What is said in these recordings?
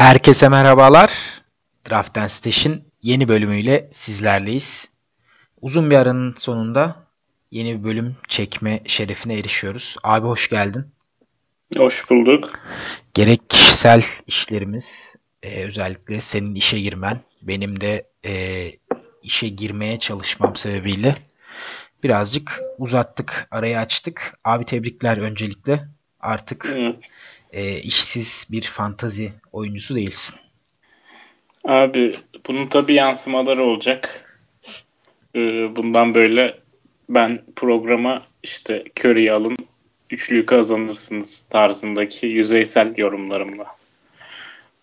Herkese merhabalar. Draft and Stash'in yeni bölümüyle sizlerleyiz. Uzun bir aranın sonunda yeni bir bölüm çekme şerefine erişiyoruz. Abi hoş geldin. Hoş bulduk. Gerek kişisel işlerimiz, e, özellikle senin işe girmen, benim de e, işe girmeye çalışmam sebebiyle birazcık uzattık, arayı açtık. Abi tebrikler öncelikle. Artık evet e, işsiz bir fantazi oyuncusu değilsin. Abi bunun tabi yansımaları olacak. Ee, bundan böyle ben programa işte Curry'i alın üçlüyü kazanırsınız tarzındaki yüzeysel yorumlarımla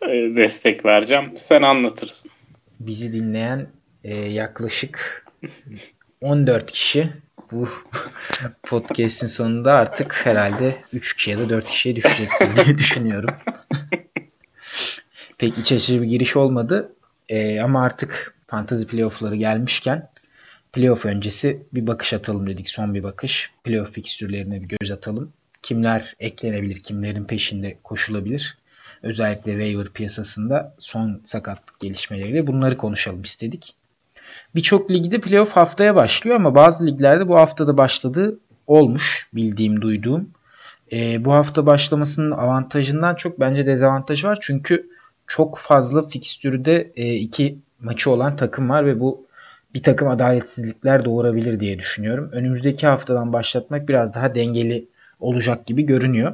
e, destek vereceğim. Sen anlatırsın. Bizi dinleyen e, yaklaşık 14 kişi bu podcast'in sonunda artık herhalde 3 kişi ya da 4 kişiye düşecek diye düşünüyorum. Pek iç açıcı bir giriş olmadı. Ee, ama artık fantasy playoff'ları gelmişken playoff öncesi bir bakış atalım dedik. Son bir bakış. Playoff fikstürlerine bir göz atalım. Kimler eklenebilir, kimlerin peşinde koşulabilir. Özellikle waiver piyasasında son sakatlık gelişmeleriyle bunları konuşalım istedik. Birçok ligde playoff haftaya başlıyor ama bazı liglerde bu haftada başladığı olmuş bildiğim duyduğum. E, bu hafta başlamasının avantajından çok bence dezavantajı var. Çünkü çok fazla fikstürde e, iki maçı olan takım var ve bu bir takım adaletsizlikler doğurabilir diye düşünüyorum. Önümüzdeki haftadan başlatmak biraz daha dengeli olacak gibi görünüyor.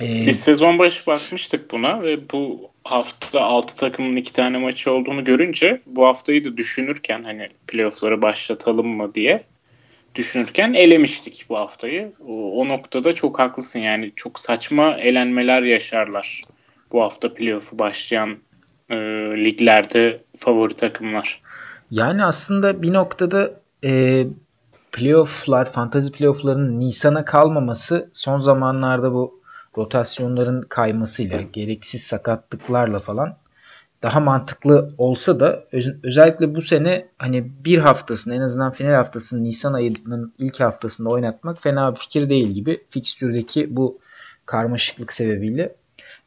Ee, Biz sezon başı bakmıştık buna ve bu hafta 6 takımın 2 tane maçı olduğunu görünce bu haftayı da düşünürken hani playoff'ları başlatalım mı diye düşünürken elemiştik bu haftayı. O, o noktada çok haklısın yani çok saçma elenmeler yaşarlar bu hafta playoff'u başlayan e, liglerde favori takımlar. Yani aslında bir noktada e, playoff'lar, fantasy playoff'ların Nisan'a kalmaması son zamanlarda bu rotasyonların kaymasıyla, gereksiz sakatlıklarla falan daha mantıklı olsa da özellikle bu sene hani bir haftasını en azından final haftasını Nisan ayının ilk haftasında oynatmak fena bir fikir değil gibi fikstürdeki bu karmaşıklık sebebiyle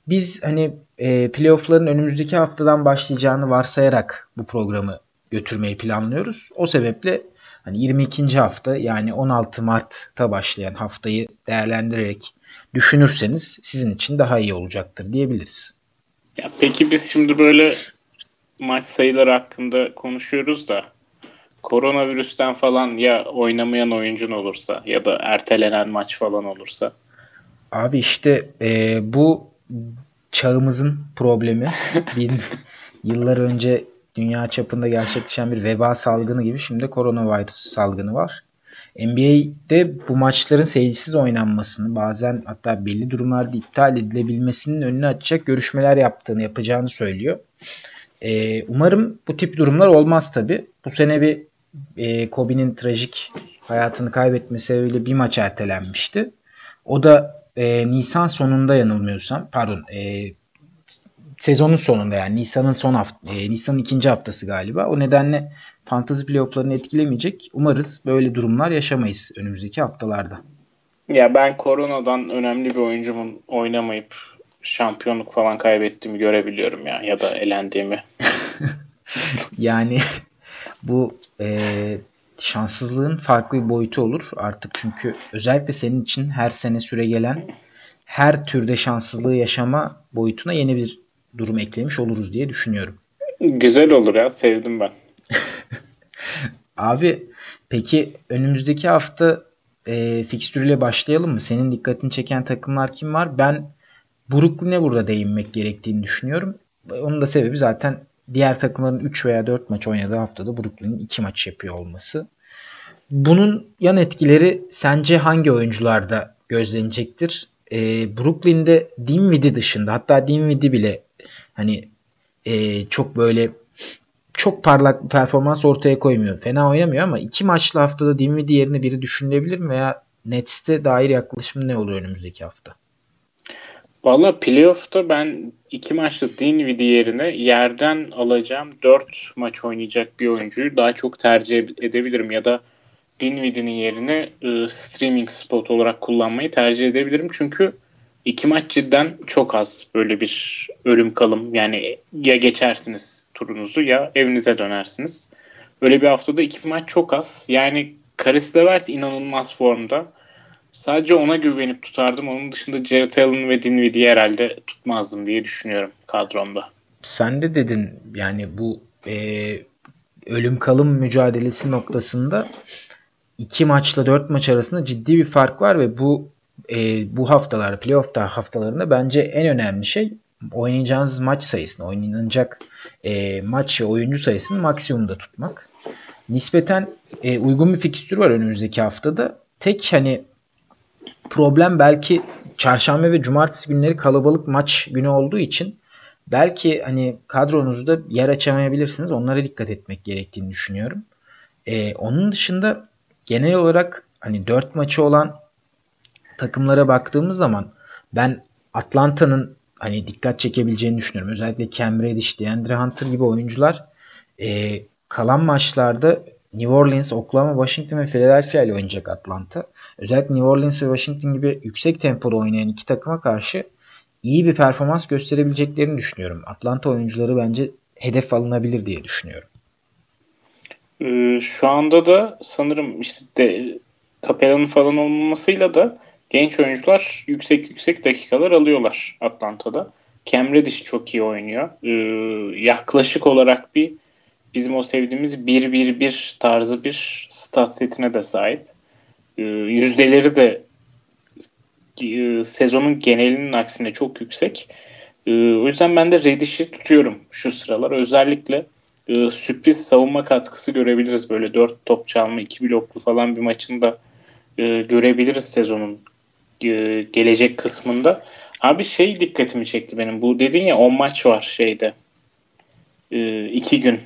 biz hani e, playoff'ların önümüzdeki haftadan başlayacağını varsayarak bu programı götürmeyi planlıyoruz. O sebeple hani 22. hafta yani 16 Mart'ta başlayan haftayı değerlendirerek düşünürseniz sizin için daha iyi olacaktır diyebiliriz. Ya peki biz şimdi böyle maç sayıları hakkında konuşuyoruz da koronavirüsten falan ya oynamayan oyuncun olursa ya da ertelenen maç falan olursa. Abi işte e, bu çağımızın problemi. yıllar önce dünya çapında gerçekleşen bir veba salgını gibi şimdi koronavirüs salgını var. NBA'de bu maçların seyircisiz oynanmasını bazen hatta belli durumlarda iptal edilebilmesinin önünü açacak görüşmeler yaptığını yapacağını söylüyor. Ee, umarım bu tip durumlar olmaz tabi. Bu sene bir e, Kobe'nin trajik hayatını kaybetmesi sebebiyle bir maç ertelenmişti. O da e, Nisan sonunda yanılmıyorsam pardon e, sezonun sonunda yani Nisan'ın son hafta e, Nisan'ın ikinci haftası galiba. O nedenle fantasy playoff'larını etkilemeyecek. Umarız böyle durumlar yaşamayız önümüzdeki haftalarda. Ya ben koronadan önemli bir oyuncumun oynamayıp şampiyonluk falan kaybettiğimi görebiliyorum ya ya da elendiğimi. yani bu e, şanssızlığın farklı bir boyutu olur artık çünkü özellikle senin için her sene süre gelen her türde şanssızlığı yaşama boyutuna yeni bir durum eklemiş oluruz diye düşünüyorum. Güzel olur ya sevdim ben. Abi peki önümüzdeki hafta e, fikstürüyle başlayalım mı? Senin dikkatini çeken takımlar kim var? Ben Brooklyn'e burada değinmek gerektiğini düşünüyorum. Onun da sebebi zaten diğer takımların 3 veya 4 maç oynadığı haftada Brooklyn'in 2 maç yapıyor olması. Bunun yan etkileri sence hangi oyuncularda gözlenecektir? E, Brooklyn'de Dinwiddie dışında hatta Dinwiddie bile hani e, çok böyle çok parlak performans ortaya koymuyor. Fena oynamıyor ama iki maçlı haftada Dinwiddie yerine biri düşünülebilir mi veya Nets'te dair yaklaşım ne olur önümüzdeki hafta? Valla playoff'ta ben iki maçlı Dinwiddie yerine yerden alacağım dört maç oynayacak bir oyuncuyu daha çok tercih edebilirim ya da Dinwiddie'nin yerine e, streaming spot olarak kullanmayı tercih edebilirim. Çünkü iki maç cidden çok az böyle bir ölüm kalım. Yani ya geçersiniz turunuzu ya evinize dönersiniz. Öyle bir haftada iki maç çok az. Yani Karis Levert inanılmaz formda. Sadece ona güvenip tutardım. Onun dışında Jared Allen ve Dinwiddie'yi herhalde tutmazdım diye düşünüyorum kadromda. Sen de dedin yani bu e, ölüm kalım mücadelesi noktasında iki maçla dört maç arasında ciddi bir fark var ve bu e, bu haftalar playoff haftalarında bence en önemli şey oynayacağınız maç sayısını, oynanacak e, maç ve oyuncu sayısını maksimumda tutmak. Nispeten e, uygun bir fikstür var önümüzdeki haftada. Tek hani problem belki çarşamba ve cumartesi günleri kalabalık maç günü olduğu için belki hani kadronuzda yer açamayabilirsiniz. Onlara dikkat etmek gerektiğini düşünüyorum. Ee, onun dışında genel olarak hani 4 maçı olan takımlara baktığımız zaman ben Atlanta'nın hani dikkat çekebileceğini düşünüyorum. Özellikle Cam Reddish, DeAndre Hunter gibi oyuncular e, kalan maçlarda New Orleans, Oklahoma, Washington ve Philadelphia ile oynayacak Atlanta. Özellikle New Orleans ve Washington gibi yüksek tempoda oynayan iki takıma karşı iyi bir performans gösterebileceklerini düşünüyorum. Atlanta oyuncuları bence hedef alınabilir diye düşünüyorum. Ee, şu anda da sanırım işte de Capella'nın falan olmamasıyla da genç oyuncular yüksek yüksek dakikalar alıyorlar Atlanta'da. Cam Reddish çok iyi oynuyor. Ee, yaklaşık olarak bir bizim o sevdiğimiz 1-1-1 tarzı bir stat setine de sahip. Ee, yüzdeleri de e, sezonun genelinin aksine çok yüksek. Ee, o yüzden ben de Reddish'i tutuyorum şu sıralar. Özellikle e, sürpriz savunma katkısı görebiliriz. Böyle 4 top çalma, 2 bloklu falan bir maçında e, görebiliriz sezonun gelecek kısmında. Abi şey dikkatimi çekti benim. Bu dedin ya 10 maç var şeyde. 2 gün.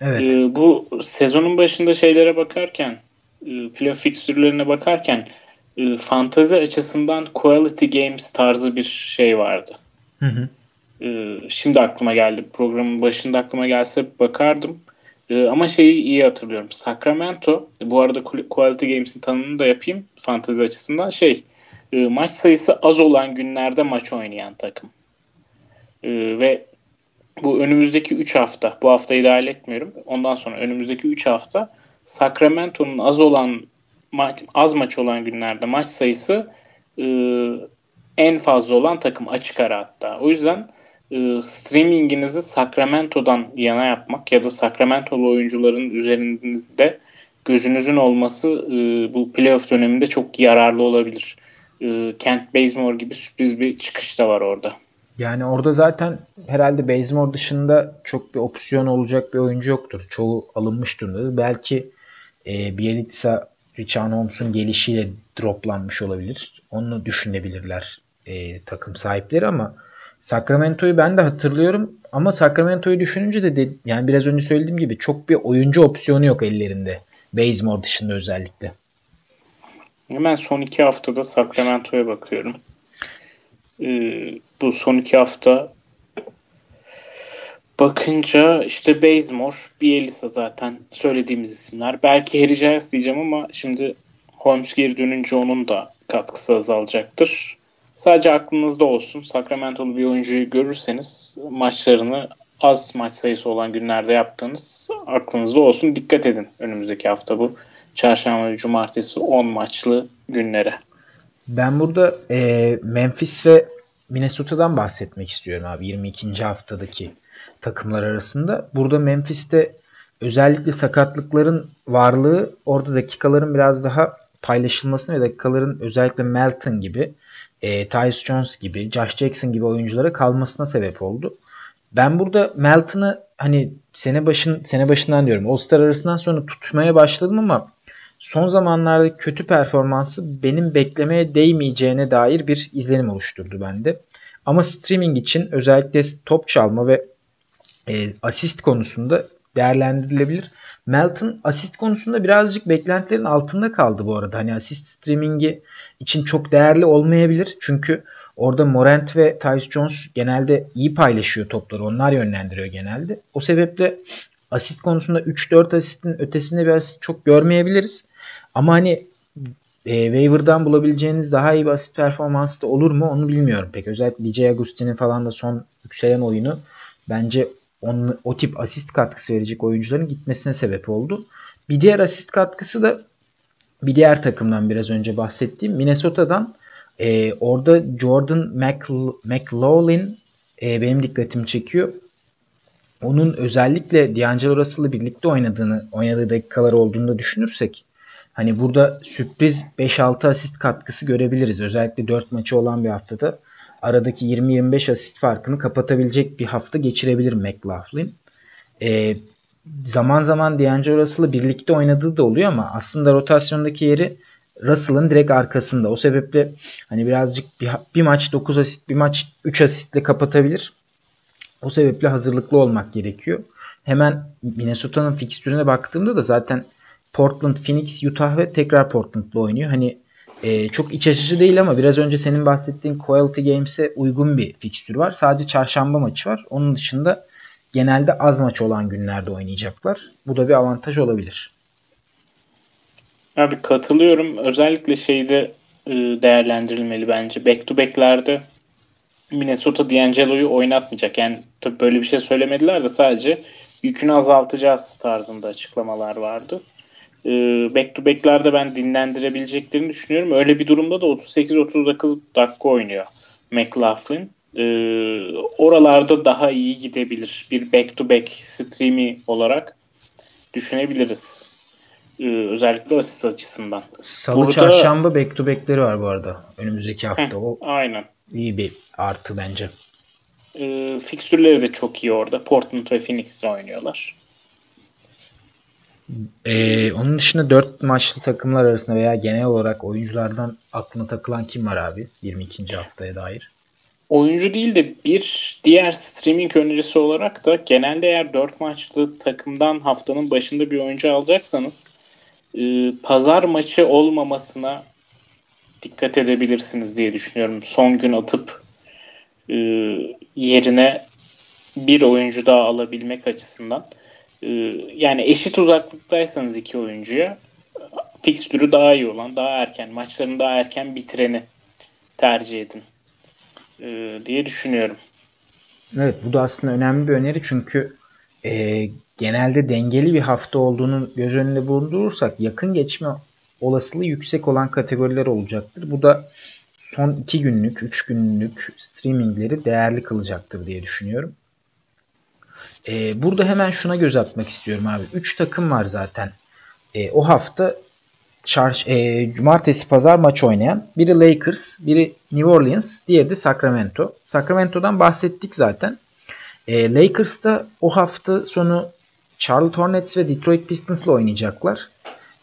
Evet. bu sezonun başında şeylere bakarken playoff fikstürlerine bakarken e, fantazi açısından quality games tarzı bir şey vardı. Hı hı. E, şimdi aklıma geldi. Programın başında aklıma gelse bakardım. E, ama şeyi iyi hatırlıyorum. Sacramento, bu arada quality games'in tanımını da yapayım fantazi açısından şey e, maç sayısı az olan günlerde maç oynayan takım. E, ve bu önümüzdeki 3 hafta, bu haftayı dahil etmiyorum. Ondan sonra önümüzdeki 3 hafta Sacramento'nun az olan maç, az maç olan günlerde maç sayısı e, en fazla olan takım açık ara hatta. O yüzden e, streaminginizi Sacramento'dan yana yapmak ya da Sacramento'lu oyuncuların üzerinde gözünüzün olması e, bu playoff döneminde çok yararlı olabilir. E, Kent Bazemore gibi sürpriz bir çıkış da var orada. Yani orada zaten herhalde Bazemore dışında çok bir opsiyon olacak bir oyuncu yoktur. Çoğu alınmış durumda. Belki e, Bielitsa Richard Holmes'un gelişiyle droplanmış olabilir. Onu düşünebilirler e, takım sahipleri ama Sacramento'yu ben de hatırlıyorum ama Sacramento'yu düşününce de, de yani biraz önce söylediğim gibi çok bir oyuncu opsiyonu yok ellerinde. Bazemore dışında özellikle. Hemen son iki haftada Sacramento'ya bakıyorum. Ee, bu son iki hafta bakınca işte Bazemore, Bielisa zaten söylediğimiz isimler. Belki Harry Giles diyeceğim ama şimdi Holmes geri dönünce onun da katkısı azalacaktır. Sadece aklınızda olsun. Sacramento'lu bir oyuncuyu görürseniz maçlarını az maç sayısı olan günlerde yaptığınız aklınızda olsun. Dikkat edin önümüzdeki hafta bu çarşamba ve cumartesi 10 maçlı günlere. Ben burada e, Memphis ve Minnesota'dan bahsetmek istiyorum abi 22. haftadaki takımlar arasında. Burada Memphis'te özellikle sakatlıkların varlığı orada dakikaların biraz daha paylaşılmasına ve dakikaların özellikle Melton gibi, e, Tyus Jones gibi, Josh Jackson gibi oyunculara kalmasına sebep oldu. Ben burada Melton'ı hani sene başın sene başından diyorum All-Star arasından sonra tutmaya başladım ama son zamanlarda kötü performansı benim beklemeye değmeyeceğine dair bir izlenim oluşturdu bende. Ama streaming için özellikle top çalma ve e, asist konusunda değerlendirilebilir. Melton asist konusunda birazcık beklentilerin altında kaldı bu arada. Hani asist streamingi için çok değerli olmayabilir. Çünkü orada Morant ve Tyus Jones genelde iyi paylaşıyor topları. Onlar yönlendiriyor genelde. O sebeple asist konusunda 3-4 asistin ötesinde bir asist çok görmeyebiliriz. Ama hani e, waiver'dan bulabileceğiniz daha iyi bir asist performansı da olur mu onu bilmiyorum pek. Özellikle DJ Agustin'in falan da son yükselen oyunu bence onun, o tip asist katkısı verecek oyuncuların gitmesine sebep oldu. Bir diğer asist katkısı da bir diğer takımdan biraz önce bahsettiğim Minnesota'dan e, orada Jordan McLaughlin e, benim dikkatimi çekiyor. Onun özellikle D'Angelo Russell'la birlikte oynadığını, oynadığı dakikalar olduğunu düşünürsek hani burada sürpriz 5-6 asist katkısı görebiliriz. Özellikle 4 maçı olan bir haftada aradaki 20-25 asist farkını kapatabilecek bir hafta geçirebilir McLaughlin. Ee, zaman zaman D'Angelo Russell'la birlikte oynadığı da oluyor ama aslında rotasyondaki yeri Russell'ın direkt arkasında. O sebeple hani birazcık bir, bir maç 9 asist, bir maç 3 asistle kapatabilir. O sebeple hazırlıklı olmak gerekiyor. Hemen Minnesota'nın fikstürüne baktığımda da zaten Portland, Phoenix, Utah ve tekrar Portland'la oynuyor. Hani e, çok iç açıcı değil ama biraz önce senin bahsettiğin Quality Games'e uygun bir fikstür var. Sadece çarşamba maçı var. Onun dışında genelde az maç olan günlerde oynayacaklar. Bu da bir avantaj olabilir. Abi katılıyorum. Özellikle şeyde e, değerlendirilmeli bence. Back to back'lerde Minnesota D'Angelo'yu oynatmayacak. Yani tabii böyle bir şey söylemediler de sadece yükünü azaltacağız tarzında açıklamalar vardı. E, back to back'lerde ben dinlendirebileceklerini düşünüyorum. Öyle bir durumda da 38-39 dakika oynuyor McLaughlin. E, oralarda daha iyi gidebilir. Bir back to back stream'i olarak düşünebiliriz. Ee, özellikle asist açısından. Salı Burada, çarşamba back to back'leri var bu arada. Önümüzdeki hafta. Heh, o aynen. İyi bir artı bence. E, fikstürleri de çok iyi orada. Portland ve Phoenix'le oynuyorlar. Ee, onun dışında 4 maçlı takımlar arasında veya genel olarak oyunculardan aklına takılan kim var abi 22. haftaya dair? Oyuncu değil de bir diğer streaming önerisi olarak da genelde eğer 4 maçlı takımdan haftanın başında bir oyuncu alacaksanız e, pazar maçı olmamasına dikkat edebilirsiniz diye düşünüyorum. Son gün atıp e, yerine bir oyuncu daha alabilmek açısından. E, yani eşit uzaklıktaysanız iki oyuncuya fikstürü daha iyi olan, daha erken, maçlarını daha erken bitireni tercih edin e, diye düşünüyorum. Evet bu da aslında önemli bir öneri çünkü e, genelde dengeli bir hafta olduğunu göz önünde bulundurursak yakın geçme olasılığı yüksek olan kategoriler olacaktır. Bu da son 2 günlük, 3 günlük streamingleri değerli kılacaktır diye düşünüyorum. Ee, burada hemen şuna göz atmak istiyorum abi. 3 takım var zaten. Ee, o hafta çarş, e, cumartesi pazar maç oynayan. Biri Lakers, biri New Orleans, diğeri de Sacramento. Sacramento'dan bahsettik zaten. E, Lakers'ta o hafta sonu Charlotte Hornets ve Detroit Pistons'la oynayacaklar.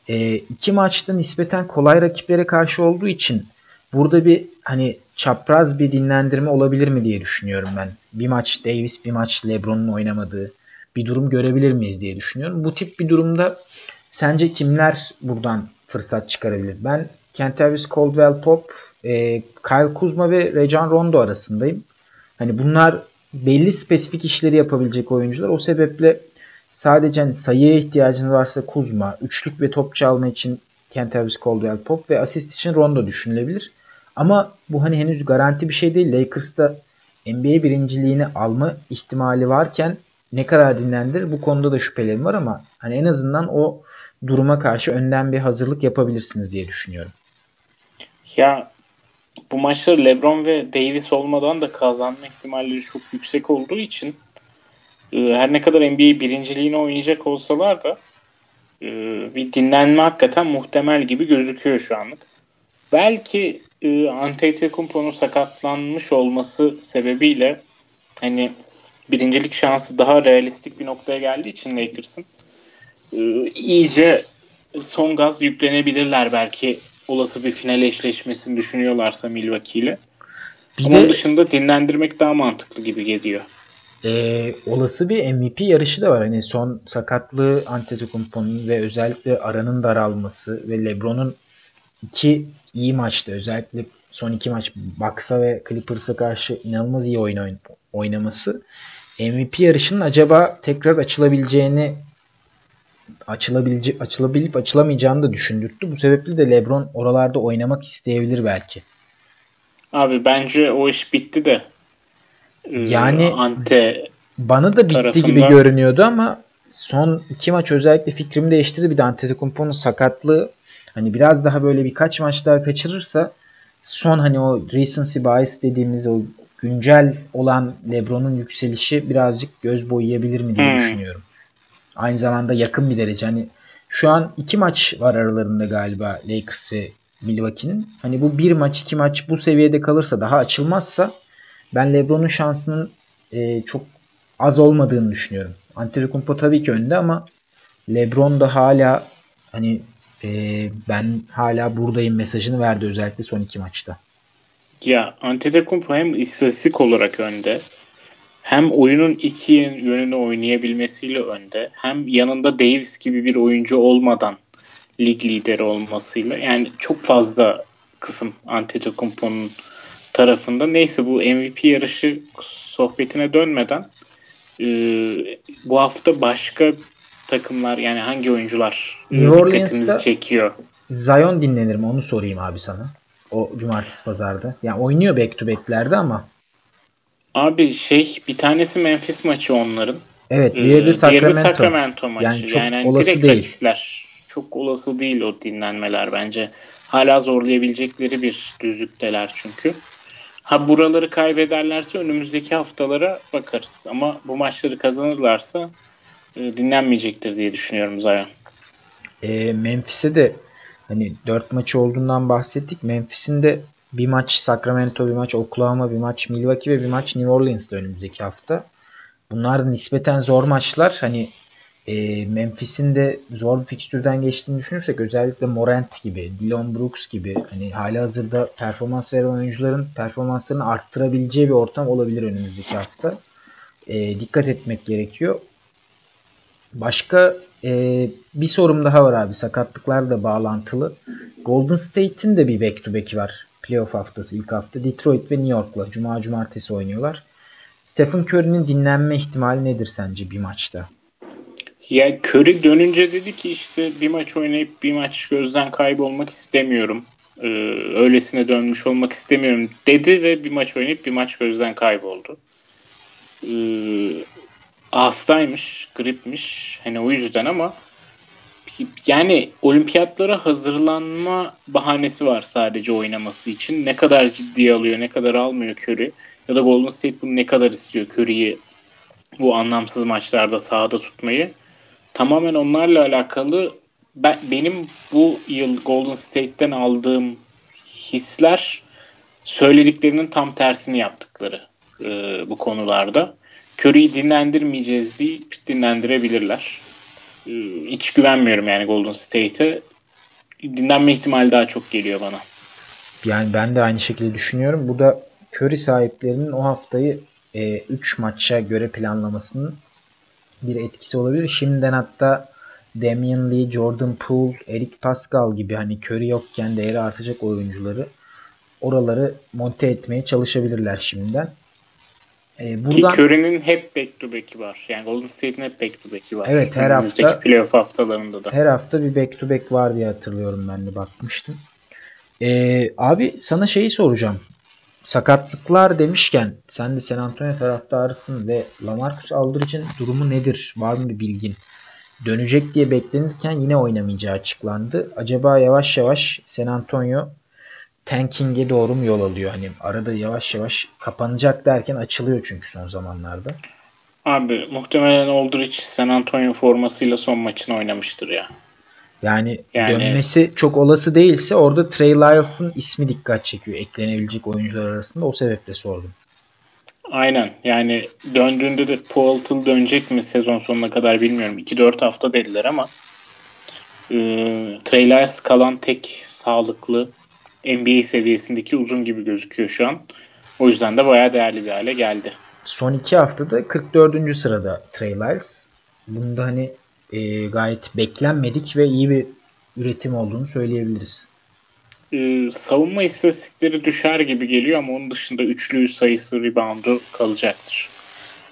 E, iki maçta nispeten kolay rakiplere karşı olduğu için burada bir hani çapraz bir dinlendirme olabilir mi diye düşünüyorum ben. Bir maç Davis, bir maç LeBron'un oynamadığı bir durum görebilir miyiz diye düşünüyorum. Bu tip bir durumda sence kimler buradan fırsat çıkarabilir? Ben Kentavious Caldwell Pop, e, Kyle Kuzma ve Rejan Rondo arasındayım. Hani bunlar belli spesifik işleri yapabilecek oyuncular. O sebeple sadece hani sayıya ihtiyacınız varsa Kuzma, üçlük ve top çalma için Kentavious Caldwell Pop ve asist için Rondo düşünülebilir. Ama bu hani henüz garanti bir şey değil. Lakers'ta NBA birinciliğini alma ihtimali varken ne kadar dinlendirir bu konuda da şüphelerim var ama hani en azından o duruma karşı önden bir hazırlık yapabilirsiniz diye düşünüyorum. Ya bu maçları LeBron ve Davis olmadan da kazanma ihtimalleri çok yüksek olduğu için e, her ne kadar NBA birinciliğini oynayacak olsalar da e, bir dinlenme hakikaten muhtemel gibi gözüküyor şu anlık. Belki e, Antetokounmpo'nun sakatlanmış olması sebebiyle hani birincilik şansı daha realistik bir noktaya geldiği için Lakers'ın e, iyice son gaz yüklenebilirler belki olası bir final eşleşmesini düşünüyorlarsa Milwaukee ile. Onun de, dışında dinlendirmek daha mantıklı gibi geliyor. E, olası bir MVP yarışı da var. Hani son sakatlığı Antetokounmpo'nun ve özellikle aranın daralması ve LeBron'un iki iyi maçta özellikle son iki maç Bucks'a ve Clippers'a karşı inanılmaz iyi oyun oynaması MVP yarışının acaba tekrar açılabileceğini açılabilecek açılabilip açılamayacağını da düşündürttü. Bu sebeple de LeBron oralarda oynamak isteyebilir belki. Abi bence o iş bitti de. Ee, yani Ante bana da bitti tarafında... gibi görünüyordu ama son iki maç özellikle fikrimi değiştirdi. Bir de Antetokounmpo'nun sakatlığı hani biraz daha böyle birkaç maç daha kaçırırsa son hani o recency bias dediğimiz o güncel olan LeBron'un yükselişi birazcık göz boyayabilir mi diye hmm. düşünüyorum. Aynı zamanda yakın bir derece. Hani şu an iki maç var aralarında galiba Lakers ve Milwaukee'nin. Hani bu bir maç iki maç bu seviyede kalırsa daha açılmazsa ben LeBron'un şansının e, çok az olmadığını düşünüyorum. Antetokounmpo tabii ki önde ama LeBron da hala hani e, ben hala buradayım mesajını verdi özellikle son iki maçta. Ya Antetokounmpo hem istatistik olarak önde hem oyunun iki yönünü oynayabilmesiyle önde hem yanında Davis gibi bir oyuncu olmadan lig lideri olmasıyla yani çok fazla kısım Antetokounmpo'nun tarafında. Neyse bu MVP yarışı sohbetine dönmeden e, bu hafta başka takımlar yani hangi oyuncular e, dikkatinizi çekiyor? Zion dinlenir mi onu sorayım abi sana. O cumartesi pazarda. Yani oynuyor back to back'lerde ama. Abi şey bir tanesi Memphis maçı onların. Evet diğeri de Sacramento. Diğeri de Sacramento maçı. Yani çok yani olası direkt değil. Rakipler. Çok olası değil o dinlenmeler bence. Hala zorlayabilecekleri bir düzlükteler çünkü. Ha buraları kaybederlerse önümüzdeki haftalara bakarız. Ama bu maçları kazanırlarsa dinlenmeyecektir diye düşünüyorum Zion. E, Memphis'e de hani 4 maçı olduğundan bahsettik. Memphis'in de bir maç Sacramento, bir maç Oklahoma, bir maç Milwaukee ve bir maç New Orleans'da önümüzdeki hafta. Bunlar da nispeten zor maçlar. Hani e, Memphis'in de zor bir fikstürden geçtiğini düşünürsek özellikle Morant gibi, Dillon Brooks gibi hani hali hazırda performans veren oyuncuların performanslarını arttırabileceği bir ortam olabilir önümüzdeki hafta. E, dikkat etmek gerekiyor. Başka e, bir sorum daha var abi. Sakatlıklar da bağlantılı. Golden State'in de bir back to back'i var. Playoff haftası ilk hafta. Detroit ve New York'la. Cuma cumartesi oynuyorlar. Stephen Curry'nin dinlenme ihtimali nedir sence bir maçta? Ya Curry dönünce dedi ki işte bir maç oynayıp bir maç gözden kaybolmak istemiyorum. Ee, öylesine dönmüş olmak istemiyorum dedi ve bir maç oynayıp bir maç gözden kayboldu. Ee, hastaymış, gripmiş. Hani o yüzden ama yani olimpiyatlara hazırlanma bahanesi var sadece oynaması için. Ne kadar ciddiye alıyor, ne kadar almıyor Curry. Ya da Golden State bunu ne kadar istiyor Curry'i bu anlamsız maçlarda sahada tutmayı. Tamamen onlarla alakalı ben, benim bu yıl Golden State'ten aldığım hisler söylediklerinin tam tersini yaptıkları e, bu konularda. Curry'i dinlendirmeyeceğiz deyip dinlendirebilirler. Ee, hiç güvenmiyorum yani Golden State'e. Dinlenme ihtimali daha çok geliyor bana. Yani ben de aynı şekilde düşünüyorum. Bu da Curry sahiplerinin o haftayı 3 e, maça göre planlamasının bir etkisi olabilir. Şimdiden hatta Damian Lee, Jordan Poole, Eric Pascal gibi hani Curry yokken değeri artacak oyuncuları oraları monte etmeye çalışabilirler şimdiden. E, buradan, Ki Curry'nin hep back to back'i var. Yani Golden State'in hep back to back'i var. Evet her hafta playoff haftalarında da. Her hafta bir back to back var diye hatırlıyorum ben de bakmıştım. E, abi sana şeyi soracağım. Sakatlıklar demişken sen de San Antonio taraftarısın ve Lamarcus Aldridge'in durumu nedir? Var mı bir bilgin? Dönecek diye beklenirken yine oynamayacağı açıklandı. Acaba yavaş yavaş San Antonio tanking'e doğru mu yol alıyor? Hani arada yavaş yavaş kapanacak derken açılıyor çünkü son zamanlarda. Abi muhtemelen Aldridge San Antonio formasıyla son maçını oynamıştır ya. Yani, yani dönmesi çok olası değilse orada Trey Lyles'ın ismi dikkat çekiyor. Eklenebilecek oyuncular arasında o sebeple sordum. Aynen. Yani döndüğünde de Poeltl dönecek mi sezon sonuna kadar bilmiyorum. 2-4 hafta dediler ama e, Trey Lyles kalan tek sağlıklı NBA seviyesindeki uzun gibi gözüküyor şu an. O yüzden de bayağı değerli bir hale geldi. Son iki haftada 44. sırada Trey Lyles. Bunda hani e, gayet beklenmedik ve iyi bir üretim olduğunu söyleyebiliriz. Ee, savunma istatistikleri düşer gibi geliyor ama onun dışında üçlü sayısı reboundu kalacaktır.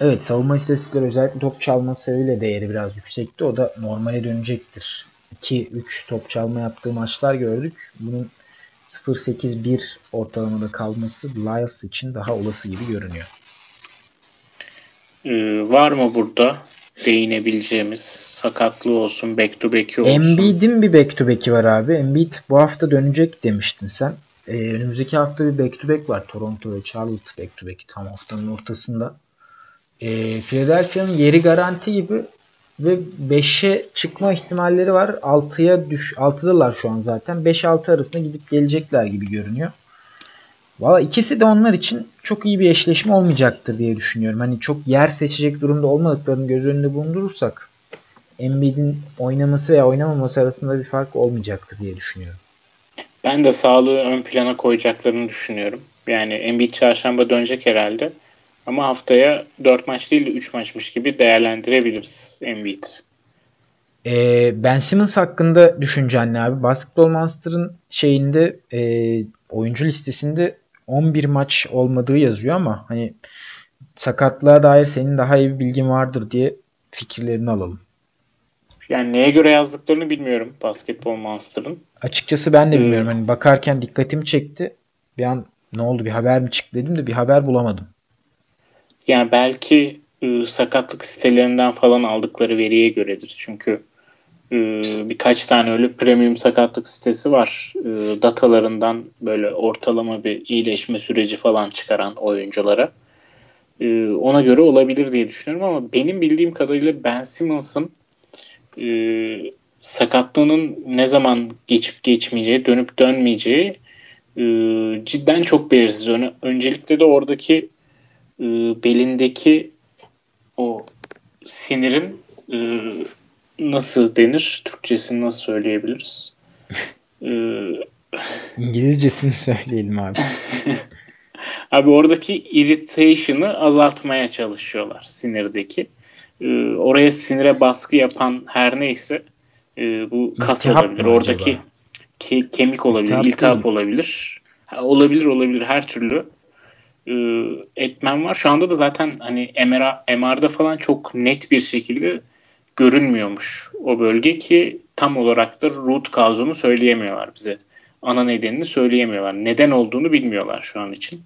Evet savunma istatistikleri özellikle top çalma sayıyla değeri biraz yüksekti. O da normale dönecektir. 2-3 top çalma yaptığı maçlar gördük. Bunun 0-8-1 ortalamada kalması Lyles için daha olası gibi görünüyor. Ee, var mı burada değinebileceğimiz sakatlığı olsun, back to back'i olsun? Embiid'in bir back to back'i var abi. Embiid bu hafta dönecek demiştin sen. Ee, önümüzdeki hafta bir back to back var. Toronto ve Charlotte back to back'i tam haftanın ortasında. Ee, Philadelphia'nın yeri garanti gibi ve 5'e çıkma ihtimalleri var. 6'ya düş 6'dalar şu an zaten. 5-6 arasında gidip gelecekler gibi görünüyor. Valla ikisi de onlar için çok iyi bir eşleşme olmayacaktır diye düşünüyorum. Hani çok yer seçecek durumda olmadıklarını göz önünde bulundurursak Embiid'in oynaması veya oynamaması arasında bir fark olmayacaktır diye düşünüyorum. Ben de sağlığı ön plana koyacaklarını düşünüyorum. Yani Embiid çarşamba dönecek herhalde. Ama haftaya 4 maç değil de 3 maçmış gibi değerlendirebiliriz Embiid. Ee, ben Simmons hakkında düşüncen ne abi? Basketball Monster'ın şeyinde e, oyuncu listesinde 11 maç olmadığı yazıyor ama hani sakatlığa dair senin daha iyi bir bilgin vardır diye fikirlerini alalım. Yani neye göre yazdıklarını bilmiyorum Basketball Monster'ın. Açıkçası ben de bilmiyorum. Ee, hani bakarken dikkatimi çekti. Bir an ne oldu bir haber mi çıktı dedim de bir haber bulamadım. Yani belki e, sakatlık sitelerinden falan aldıkları veriye göredir. Çünkü e, birkaç tane öyle premium sakatlık sitesi var. E, datalarından böyle ortalama bir iyileşme süreci falan çıkaran oyunculara. E, ona göre olabilir diye düşünüyorum ama benim bildiğim kadarıyla Ben Simmons'ın e, sakatlığının ne zaman geçip geçmeyeceği, dönüp dönmeyeceği e, cidden çok belirsiz. Öncelikle de oradaki e, belindeki o sinirin e, nasıl denir? Türkçesini nasıl söyleyebiliriz? E, İngilizcesini söyleyelim abi. abi oradaki irritation'ı azaltmaya çalışıyorlar sinirdeki. E, oraya sinire baskı yapan her neyse e, bu kas İltihap olabilir. Oradaki ke- kemik olabilir, iltihap, iltihap olabilir. Ha, olabilir olabilir her türlü e, etmen var. Şu anda da zaten hani MR, MR'da falan çok net bir şekilde görünmüyormuş o bölge ki tam olarak da root cause'unu söyleyemiyorlar bize. Ana nedenini söyleyemiyorlar. Neden olduğunu bilmiyorlar şu an için.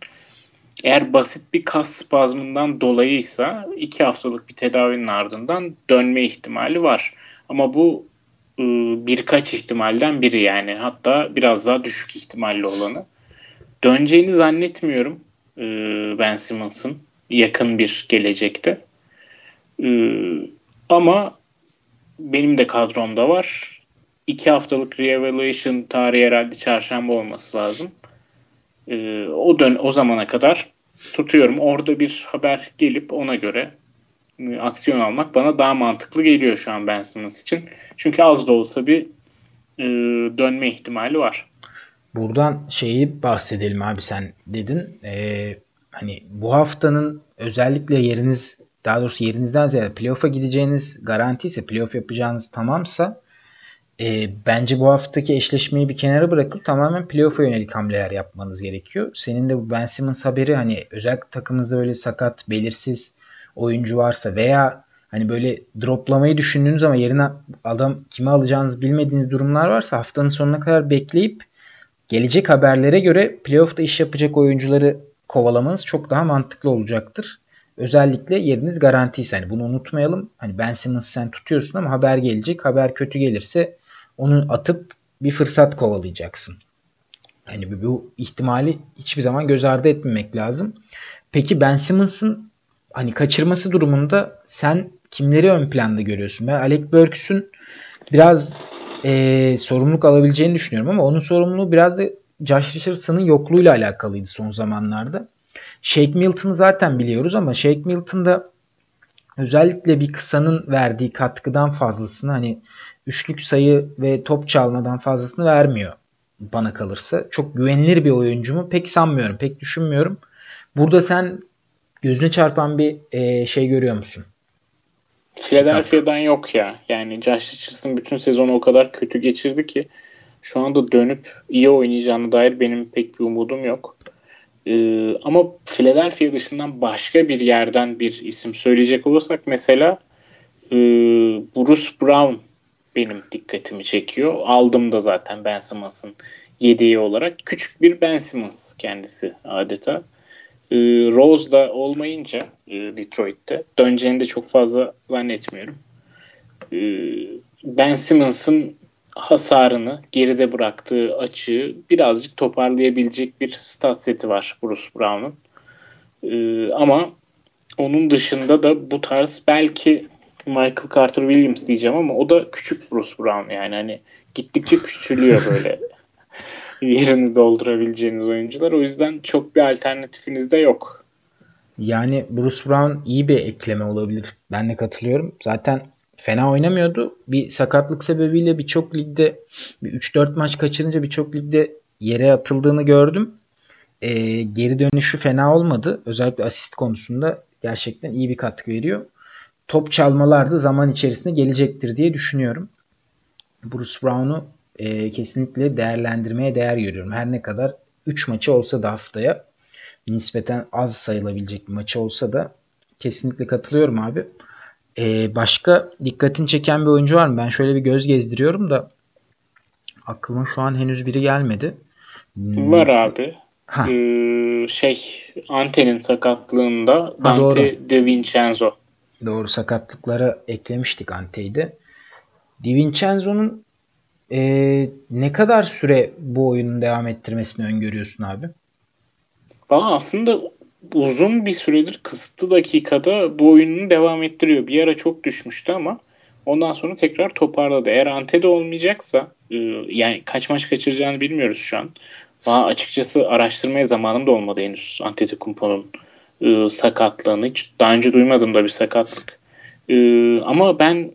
Eğer basit bir kas spazmından dolayıysa iki haftalık bir tedavinin ardından dönme ihtimali var. Ama bu e, birkaç ihtimalden biri yani. Hatta biraz daha düşük ihtimalli olanı. Döneceğini zannetmiyorum e, Ben Simmons'ın yakın bir gelecekte. E, ama benim de kadromda var. İki haftalık re-evaluation tarihi herhalde çarşamba olması lazım. E, o dön o zamana kadar tutuyorum. Orada bir haber gelip ona göre e, aksiyon almak bana daha mantıklı geliyor şu an Ben Simmons için. Çünkü az da olsa bir dönme ihtimali var. Buradan şeyi bahsedelim abi sen dedin. Ee, hani bu haftanın özellikle yeriniz daha doğrusu yerinizden ziyade playoff'a gideceğiniz garanti ise playoff yapacağınız tamamsa e, bence bu haftaki eşleşmeyi bir kenara bırakıp tamamen playoff'a yönelik hamleler yapmanız gerekiyor. Senin de bu Ben Simmons haberi hani özellikle takımınızda böyle sakat, belirsiz oyuncu varsa veya hani böyle droplamayı düşündüğünüz ama yerine adam kimi alacağınızı bilmediğiniz durumlar varsa haftanın sonuna kadar bekleyip gelecek haberlere göre playoff'ta iş yapacak oyuncuları kovalamanız çok daha mantıklı olacaktır. Özellikle yeriniz garantiyse. Hani bunu unutmayalım. Hani Ben Simmons sen tutuyorsun ama haber gelecek. Haber kötü gelirse onu atıp bir fırsat kovalayacaksın. Hani bu ihtimali hiçbir zaman göz ardı etmemek lazım. Peki Ben Simmons'ın hani kaçırması durumunda sen kimleri ön planda görüyorsun? Ben Alec Burks'ün biraz e, sorumluluk alabileceğini düşünüyorum ama onun sorumluluğu biraz da Josh Richardson'ın yokluğuyla alakalıydı son zamanlarda. Shake Milton'ı zaten biliyoruz ama Shake Milton'da özellikle bir kısanın verdiği katkıdan fazlasını hani üçlük sayı ve top çalmadan fazlasını vermiyor bana kalırsa. Çok güvenilir bir oyuncu mu? Pek sanmıyorum. Pek düşünmüyorum. Burada sen gözüne çarpan bir e, şey görüyor musun? Philadelphia'dan yok ya. Yani Josh Richardson bütün sezonu o kadar kötü geçirdi ki şu anda dönüp iyi oynayacağına dair benim pek bir umudum yok. Ee, ama Philadelphia dışından başka bir yerden bir isim söyleyecek olursak mesela e, Bruce Brown benim dikkatimi çekiyor. Aldım da zaten Ben Simmons'ın yediği olarak. Küçük bir Ben Simmons kendisi adeta. Ee, Rose da olmayınca e, Detroit'te döneceğini de çok fazla zannetmiyorum. Ee, ben Simmons'ın hasarını geride bıraktığı açığı birazcık toparlayabilecek bir stat seti var Bruce Brown'un. Ee, ama onun dışında da bu tarz belki Michael Carter Williams diyeceğim ama o da küçük Bruce Brown yani hani gittikçe küçülüyor böyle yerini doldurabileceğiniz oyuncular. O yüzden çok bir alternatifiniz de yok. Yani Bruce Brown iyi bir ekleme olabilir. Ben de katılıyorum. Zaten fena oynamıyordu. Bir sakatlık sebebiyle birçok ligde bir 3-4 maç kaçırınca birçok ligde yere atıldığını gördüm. Ee, geri dönüşü fena olmadı. Özellikle asist konusunda gerçekten iyi bir katkı veriyor. Top çalmalar da zaman içerisinde gelecektir diye düşünüyorum. Bruce Brown'u e, kesinlikle değerlendirmeye değer görüyorum. Her ne kadar 3 maçı olsa da haftaya nispeten az sayılabilecek bir maçı olsa da kesinlikle katılıyorum abi. Ee, başka dikkatini çeken bir oyuncu var mı? Ben şöyle bir göz gezdiriyorum da aklıma şu an henüz biri gelmedi. Var abi. Ha. Ee, şey Ante'nin sakatlığında ha, Dante doğru. De Vincenzo. Doğru sakatlıklara eklemiştik Ante'yi de. Di Vincenzo'nun e, ne kadar süre bu oyunun devam ettirmesini öngörüyorsun abi? Valla aslında uzun bir süredir kısıtlı dakikada bu oyununu devam ettiriyor. Bir ara çok düşmüştü ama ondan sonra tekrar toparladı. Eğer Ante'de olmayacaksa e, yani kaç maç kaçıracağını bilmiyoruz şu an. Ama açıkçası araştırmaya zamanım da olmadı henüz Antetokounmpo'nun e, sakatlığını. Hiç daha önce duymadım da bir sakatlık. E, ama ben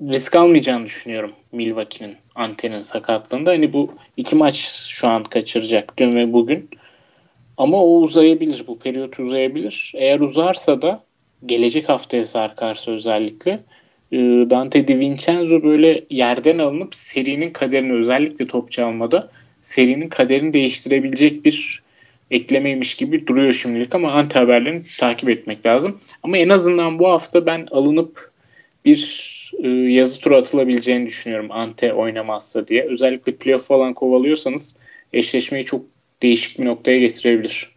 risk almayacağını düşünüyorum Milwaukee'nin Ante'nin sakatlığında. Hani bu iki maç şu an kaçıracak dün ve bugün. Ama o uzayabilir. Bu periyot uzayabilir. Eğer uzarsa da gelecek haftaya sarkarsa özellikle e, Dante Di Vincenzo böyle yerden alınıp serinin kaderini özellikle top çalmada serinin kaderini değiştirebilecek bir eklemeymiş gibi duruyor şimdilik ama anti haberlerini takip etmek lazım. Ama en azından bu hafta ben alınıp bir e, yazı tura atılabileceğini düşünüyorum Ante oynamazsa diye. Özellikle playoff falan kovalıyorsanız eşleşmeyi çok değişik bir noktaya getirebilir.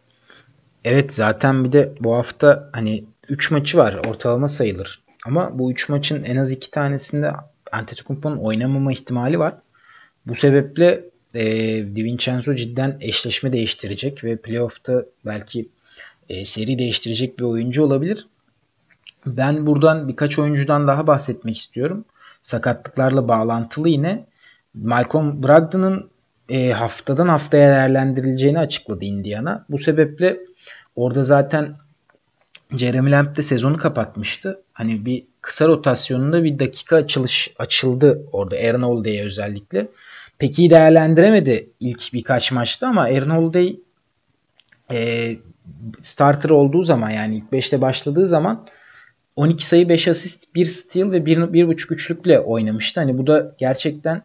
Evet zaten bir de bu hafta hani 3 maçı var ortalama sayılır. Ama bu 3 maçın en az 2 tanesinde Antetokounmpo'nun oynamama ihtimali var. Bu sebeple e, Di Vincenzo cidden eşleşme değiştirecek ve playoff'ta belki e, seri değiştirecek bir oyuncu olabilir. Ben buradan birkaç oyuncudan daha bahsetmek istiyorum. Sakatlıklarla bağlantılı yine. Malcolm Brogdon'ın e, haftadan haftaya değerlendirileceğini açıkladı Indiana. Bu sebeple orada zaten Jeremy Lamb de sezonu kapatmıştı. Hani bir kısa rotasyonunda bir dakika açılış açıldı orada Aaron Holiday'e özellikle. Pek iyi değerlendiremedi ilk birkaç maçta ama Aaron Holiday e, starter olduğu zaman yani ilk 5'te başladığı zaman 12 sayı 5 asist 1 steal ve 1.5 üçlükle oynamıştı. Hani bu da gerçekten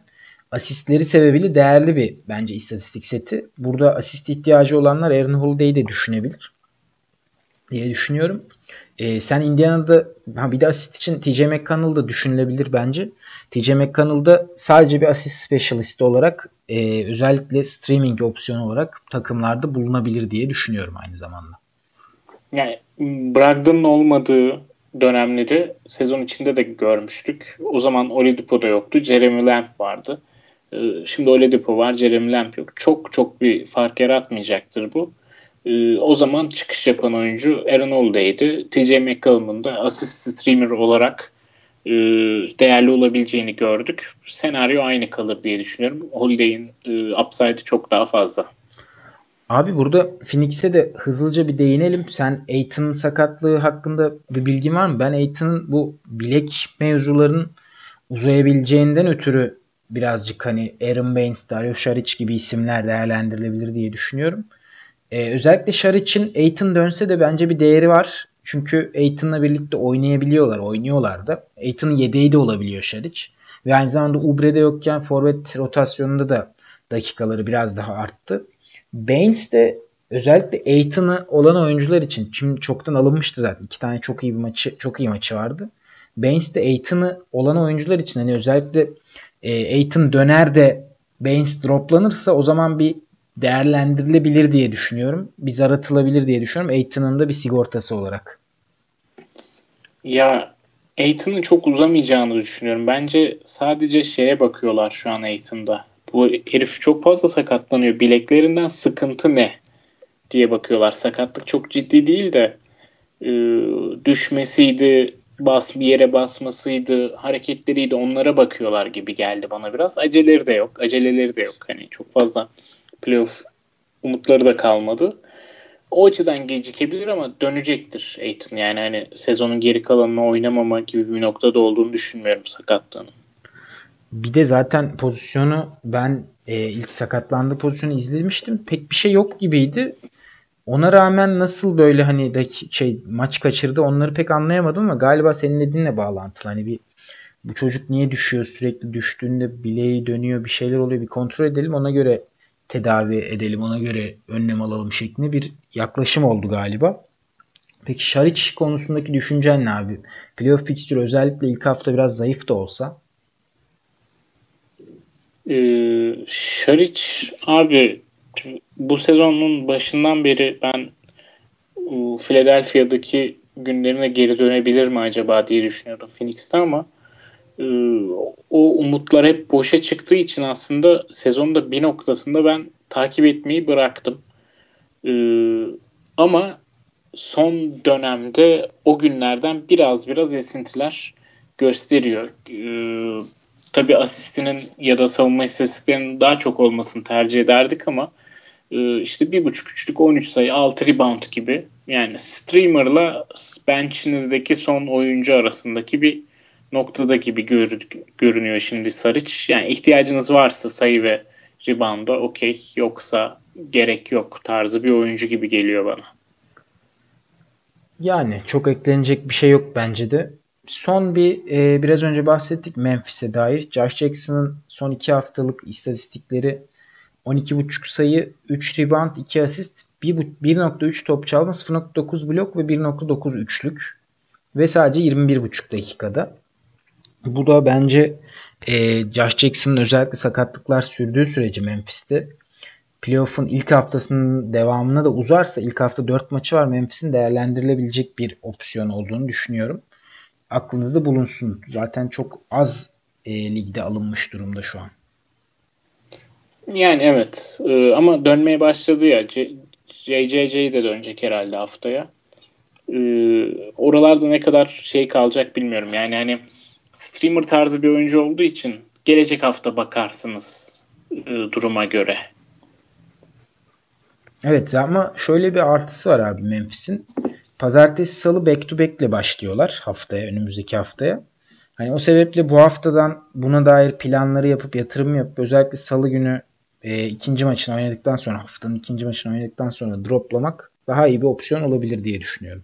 asistleri sebebiyle değerli bir bence istatistik seti. Burada asist ihtiyacı olanlar Aaron Holiday'i de düşünebilir diye düşünüyorum. Ee, sen Indiana'da ha bir de asist için TJ McConnell da düşünülebilir bence. TJ McConnell da sadece bir asist specialist olarak e, özellikle streaming opsiyonu olarak takımlarda bulunabilir diye düşünüyorum aynı zamanda. Yani Brogdon'un olmadığı dönemleri sezon içinde de görmüştük. O zaman Oladipo da yoktu. Jeremy Lamb vardı. Ee, şimdi Oladipo var, Jeremy Lamb yok. Çok çok bir fark yaratmayacaktır bu. Ee, o zaman çıkış yapan oyuncu Aaron Holiday'di. TJ McCollum'un da asist streamer olarak e, değerli olabileceğini gördük. Senaryo aynı kalır diye düşünüyorum. Holiday'in e, upside'ı çok daha fazla. Abi burada Phoenix'e de hızlıca bir değinelim. Sen Aiton'un sakatlığı hakkında bir bilgin var mı? Ben Aiton'un bu bilek mevzularının uzayabileceğinden ötürü birazcık hani Aaron Baines, Dario Saric gibi isimler değerlendirilebilir diye düşünüyorum. Ee, özellikle Saric'in Aiton dönse de bence bir değeri var. Çünkü Aiton'la birlikte oynayabiliyorlar, oynuyorlar da. Aiton'un yedeği de olabiliyor Saric. Ve aynı zamanda Ubre'de yokken forvet rotasyonunda da dakikaları biraz daha arttı. Baines de özellikle Aiton'ı olan oyuncular için şimdi çoktan alınmıştı zaten. İki tane çok iyi bir maçı çok iyi maçı vardı. Baines de Aiton'ı olan oyuncular için hani özellikle e, Aiton döner de Baines droplanırsa o zaman bir değerlendirilebilir diye düşünüyorum. Bir zar atılabilir diye düşünüyorum. Aiton'un da bir sigortası olarak. Ya Aiton'un çok uzamayacağını düşünüyorum. Bence sadece şeye bakıyorlar şu an Aiton'da. Bu herif çok fazla sakatlanıyor. Bileklerinden sıkıntı ne diye bakıyorlar. Sakatlık çok ciddi değil de e, düşmesiydi, bas bir yere basmasıydı, hareketleriydi onlara bakıyorlar gibi geldi bana biraz. Aceleleri de yok, aceleleri de yok. Hani çok fazla playoff umutları da kalmadı. O açıdan gecikebilir ama dönecektir Aiton. Yani hani sezonun geri kalanını oynamama gibi bir noktada olduğunu düşünmüyorum sakatlığının. Bir de zaten pozisyonu ben e, ilk sakatlandığı pozisyonu izlemiştim. Pek bir şey yok gibiydi. Ona rağmen nasıl böyle hani şey maç kaçırdı onları pek anlayamadım ama galiba senin dediğinle bağlantılı. Hani bir bu çocuk niye düşüyor sürekli düştüğünde bileği dönüyor bir şeyler oluyor bir kontrol edelim ona göre tedavi edelim ona göre önlem alalım şeklinde bir yaklaşım oldu galiba. Peki Şaric konusundaki düşüncen ne abi? Playoff fixture özellikle ilk hafta biraz zayıf da olsa. Ee, Şaric abi bu sezonun başından beri ben Philadelphia'daki günlerine geri dönebilir mi acaba diye düşünüyordum Phoenix'te ama e, o umutlar hep boşa çıktığı için aslında sezonda bir noktasında ben takip etmeyi bıraktım. E, ama son dönemde o günlerden biraz biraz esintiler gösteriyor. E, tabii asistinin ya da savunma istatistiklerinin daha çok olmasını tercih ederdik ama e, işte bir buçuk üçlük 13 sayı 6 rebound gibi yani streamer'la bench'inizdeki son oyuncu arasındaki bir noktada gibi gör, görünüyor şimdi Saric. Yani ihtiyacınız varsa sayı ve rebound'a okey yoksa gerek yok tarzı bir oyuncu gibi geliyor bana. Yani çok eklenecek bir şey yok bence de. Son bir e, biraz önce bahsettik Memphis'e dair. Josh Jackson'ın son iki haftalık istatistikleri 12.5 sayı, 3 rebound, 2 asist, 1.3 top çalma, 0.9 blok ve 1.9 üçlük. Ve sadece 21.5 dakikada. Bu da bence e, Josh Jackson'ın özellikle sakatlıklar sürdüğü sürece Memphis'te playoff'un ilk haftasının devamına da uzarsa ilk hafta 4 maçı var Memphis'in değerlendirilebilecek bir opsiyon olduğunu düşünüyorum. Aklınızda bulunsun. Zaten çok az e, ligde alınmış durumda şu an. Yani evet ee, ama dönmeye başladı ya JJJ de dönecek herhalde haftaya. Ee, oralarda ne kadar şey kalacak bilmiyorum. Yani hani streamer tarzı bir oyuncu olduğu için gelecek hafta bakarsınız e, duruma göre. Evet ama şöyle bir artısı var abi Memphis'in. Pazartesi salı back to back ile başlıyorlar haftaya önümüzdeki haftaya. Hani o sebeple bu haftadan buna dair planları yapıp yatırım yapıp özellikle salı günü e, ikinci maçını oynadıktan sonra haftanın ikinci maçını oynadıktan sonra droplamak daha iyi bir opsiyon olabilir diye düşünüyorum.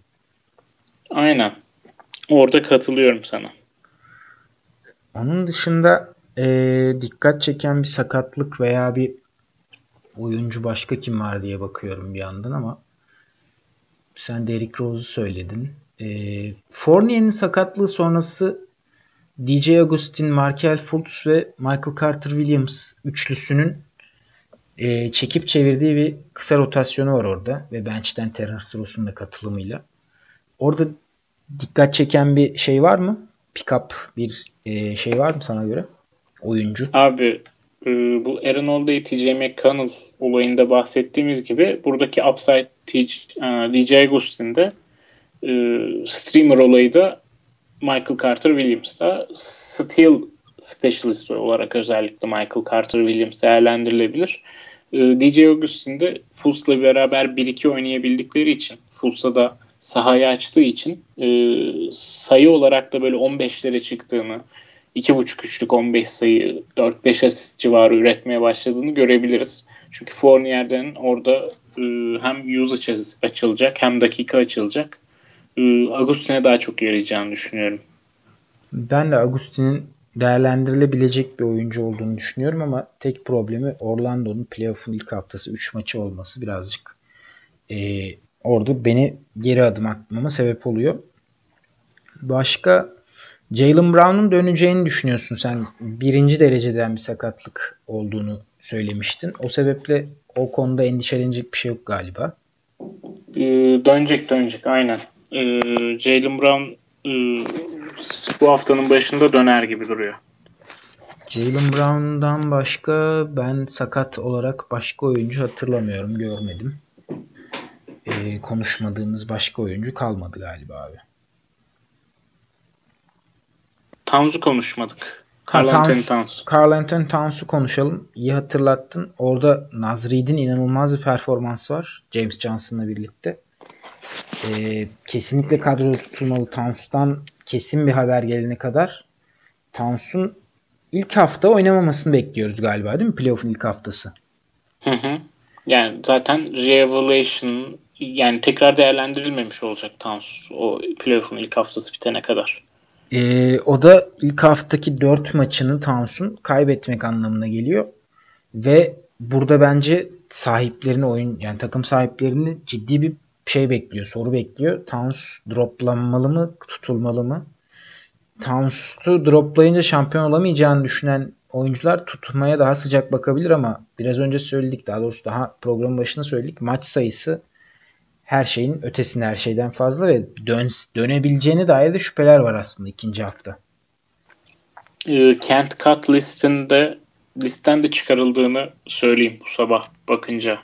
Aynen. Orada katılıyorum sana. Onun dışında e, dikkat çeken bir sakatlık veya bir oyuncu başka kim var diye bakıyorum bir yandan ama sen Derrick Rose'u söyledin. E, Fournier'in sakatlığı sonrası DJ Augustin, Markel Fultz ve Michael Carter Williams üçlüsünün e, çekip çevirdiği bir kısa rotasyonu var orada ve bench'ten Terence Ross'un da katılımıyla. Orada dikkat çeken bir şey var mı? Pick-up bir e, şey var mı sana göre? Oyuncu. Abi e, bu Aaron Holiday, TJ McConnell olayında bahsettiğimiz gibi buradaki upside DJ Agustin'de e, streamer olayı da Michael Carter Williams'da Steel specialist olarak özellikle Michael Carter Williams değerlendirilebilir. Ee, DJ Augustin'de Fultz'la beraber 1-2 oynayabildikleri için Fultz'a da sahayı açtığı için e, sayı olarak da böyle 15'lere çıktığını 2.5 üçlük 15 sayı 4-5 asist civarı üretmeye başladığını görebiliriz. Çünkü Fournier'den orada e, hem usage açılacak hem dakika açılacak. E, Agustin'e daha çok yarayacağını düşünüyorum. Ben de Agustin'in değerlendirilebilecek bir oyuncu olduğunu düşünüyorum ama tek problemi Orlando'nun playoff'un ilk haftası 3 maçı olması birazcık e, orada beni geri adım atmama sebep oluyor. Başka Jalen Brown'un döneceğini düşünüyorsun sen. Birinci dereceden bir sakatlık olduğunu söylemiştin. O sebeple o konuda endişelenecek bir şey yok galiba. Ee, dönecek dönecek aynen. Ee, Jalen Brown e, bu haftanın başında döner gibi duruyor. Jalen Brown'dan başka ben sakat olarak başka oyuncu hatırlamıyorum, görmedim. Ee, konuşmadığımız başka oyuncu kalmadı galiba abi. Towns'u konuşmadık. Carl ha, Anthony Towns. Carl Anthony Towns'u konuşalım. İyi hatırlattın. Orada Nazrid'in inanılmaz bir performansı var. James Johnson'la birlikte. Ee, kesinlikle kadroda tutulmalı Towns'tan kesin bir haber gelene kadar Towns'un ilk hafta oynamamasını bekliyoruz galiba değil mi? Playoff'un ilk haftası. Hı hı. Yani zaten re-evaluation yani tekrar değerlendirilmemiş olacak Towns o playoff'un ilk haftası bitene kadar. Ee, o da ilk haftaki 4 maçını Towns'un kaybetmek anlamına geliyor. Ve burada bence sahiplerini oyun yani takım sahiplerini ciddi bir şey bekliyor, soru bekliyor. Towns droplanmalı mı, tutulmalı mı? Towns'u droplayınca şampiyon olamayacağını düşünen oyuncular tutmaya daha sıcak bakabilir ama biraz önce söyledik daha doğrusu daha programın başında söyledik. Maç sayısı her şeyin ötesinde her şeyden fazla ve dön, dönebileceğine dair de şüpheler var aslında ikinci hafta. Ee, Kent Cut listinde listten de çıkarıldığını söyleyeyim bu sabah bakınca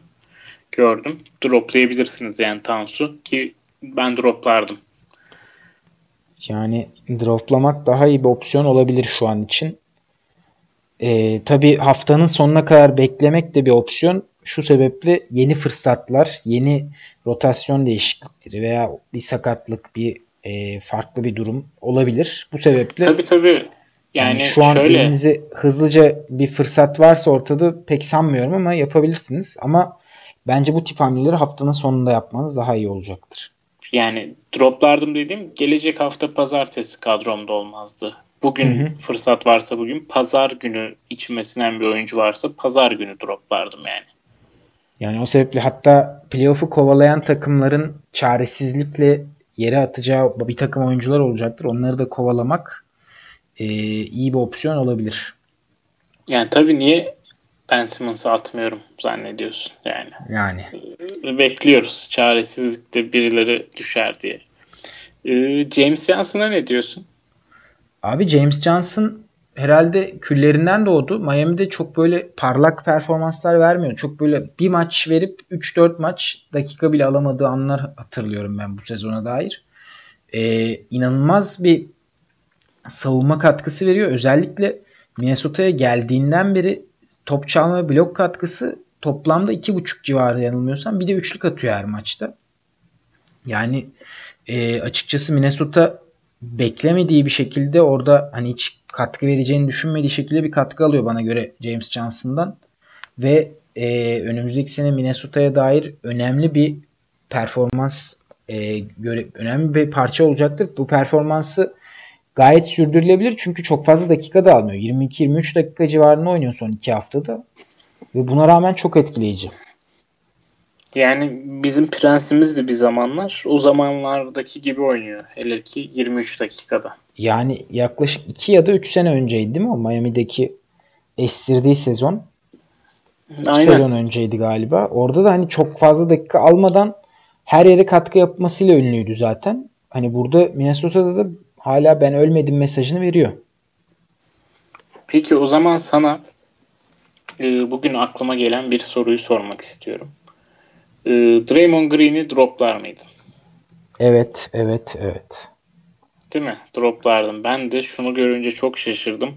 gördüm. Droplayabilirsiniz yani Tansu ki ben droplardım. Yani droplamak daha iyi bir opsiyon olabilir şu an için. Ee, tabii haftanın sonuna kadar beklemek de bir opsiyon. Şu sebeple yeni fırsatlar, yeni rotasyon değişiklikleri veya bir sakatlık, bir e, farklı bir durum olabilir. Bu sebeple tabii tabii. Yani, yani şu an şöyle... elinizde hızlıca bir fırsat varsa ortada pek sanmıyorum ama yapabilirsiniz. Ama bence bu tip hamleleri haftanın sonunda yapmanız daha iyi olacaktır. Yani droplardım dediğim gelecek hafta pazartesi kadromda olmazdı. Bugün hı hı. fırsat varsa bugün pazar günü içmesinden bir oyuncu varsa pazar günü droplardım yani. Yani o sebeple hatta playoff'u kovalayan takımların çaresizlikle yere atacağı bir takım oyuncular olacaktır. Onları da kovalamak e, iyi bir opsiyon olabilir. Yani tabii niye Ben Simmons'ı atmıyorum zannediyorsun yani. Yani. Bekliyoruz çaresizlikte birileri düşer diye. Ee, James Johnson'a ne diyorsun? Abi James Johnson herhalde küllerinden doğdu. Miami'de çok böyle parlak performanslar vermiyor. Çok böyle bir maç verip 3-4 maç dakika bile alamadığı anlar hatırlıyorum ben bu sezona dair. Ee, inanılmaz bir savunma katkısı veriyor. Özellikle Minnesota'ya geldiğinden beri top çalma blok katkısı toplamda 2.5 civarı yanılmıyorsam bir de üçlük atıyor her maçta. Yani e, açıkçası Minnesota beklemediği bir şekilde orada hani hiç katkı vereceğini düşünmediği şekilde bir katkı alıyor bana göre James Johnson'dan. Ve e, önümüzdeki sene Minnesota'ya dair önemli bir performans e, göre, önemli bir parça olacaktır. Bu performansı gayet sürdürülebilir çünkü çok fazla dakika da almıyor. 22-23 dakika civarında oynuyor son 2 haftada. Ve buna rağmen çok etkileyici. Yani bizim prensimiz de bir zamanlar o zamanlardaki gibi oynuyor. Hele ki 23 dakikada. Yani yaklaşık 2 ya da 3 sene önceydi değil mi o Miami'deki estirdiği sezon? Aynen. sezon önceydi galiba. Orada da hani çok fazla dakika almadan her yere katkı yapmasıyla ünlüydü zaten. Hani burada Minnesota'da da hala ben ölmedim mesajını veriyor. Peki o zaman sana e, bugün aklıma gelen bir soruyu sormak istiyorum. E, Draymond Green'i droplar mıydın? Evet, evet, evet. Değil mi? Droplardım. Ben de şunu görünce çok şaşırdım.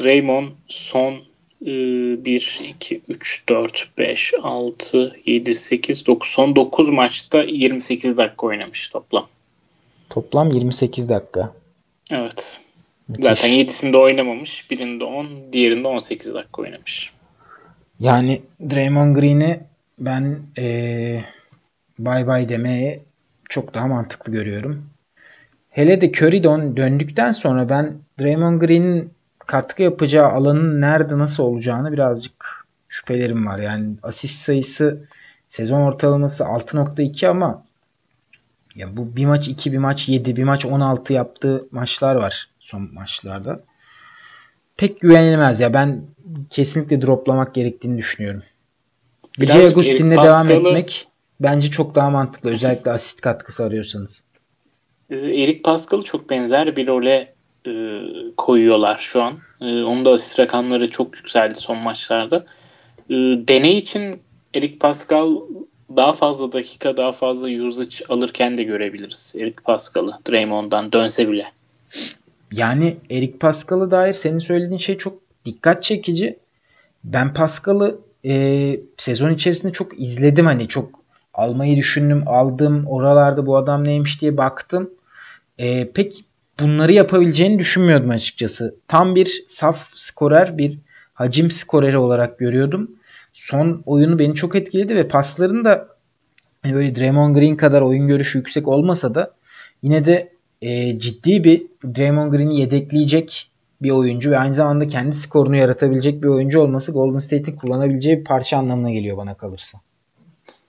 Draymond son e, 1, 2, 3, 4, 5, 6, 7, 8, 9 son 9 maçta 28 dakika oynamış toplam. Toplam 28 dakika. Evet. Müthiş. Zaten 7'sinde oynamamış. Birinde 10, diğerinde 18 dakika oynamış. Yani Draymond Green'i ben ee, bay bay demeye çok daha mantıklı görüyorum. Hele de Curry dön, döndükten sonra ben Draymond Green'in katkı yapacağı alanın nerede nasıl olacağını birazcık şüphelerim var. Yani asist sayısı Sezon ortalaması 6.2 ama ya bu bir maç 2, bir maç 7, bir maç 16 yaptığı maçlar var son maçlarda. Pek güvenilmez ya. Ben kesinlikle droplamak gerektiğini düşünüyorum. DJ Agustin'le devam etmek bence çok daha mantıklı. Özellikle asist katkısı arıyorsanız. Ee, Erik Pascal'ı çok benzer bir role e, koyuyorlar şu an. E, onun da asist rakamları çok yükseldi son maçlarda. E, deney için Erik Pascal daha fazla dakika, daha fazla usage alırken de görebiliriz. Erik Pascal'ı Draymond'dan dönse bile. Yani Erik Pascal'a dair senin söylediğin şey çok dikkat çekici. Ben Pascal'ı e, sezon içerisinde çok izledim. Hani çok almayı düşündüm, aldım. Oralarda bu adam neymiş diye baktım. E, pek bunları yapabileceğini düşünmüyordum açıkçası. Tam bir saf skorer, bir hacim skoreri olarak görüyordum. Son oyunu beni çok etkiledi ve pasların da hani böyle Draymond Green kadar oyun görüşü yüksek olmasa da yine de e, ciddi bir Draymond Green'i yedekleyecek bir oyuncu ve aynı zamanda kendi skorunu yaratabilecek bir oyuncu olması Golden State'in kullanabileceği bir parça anlamına geliyor bana kalırsa.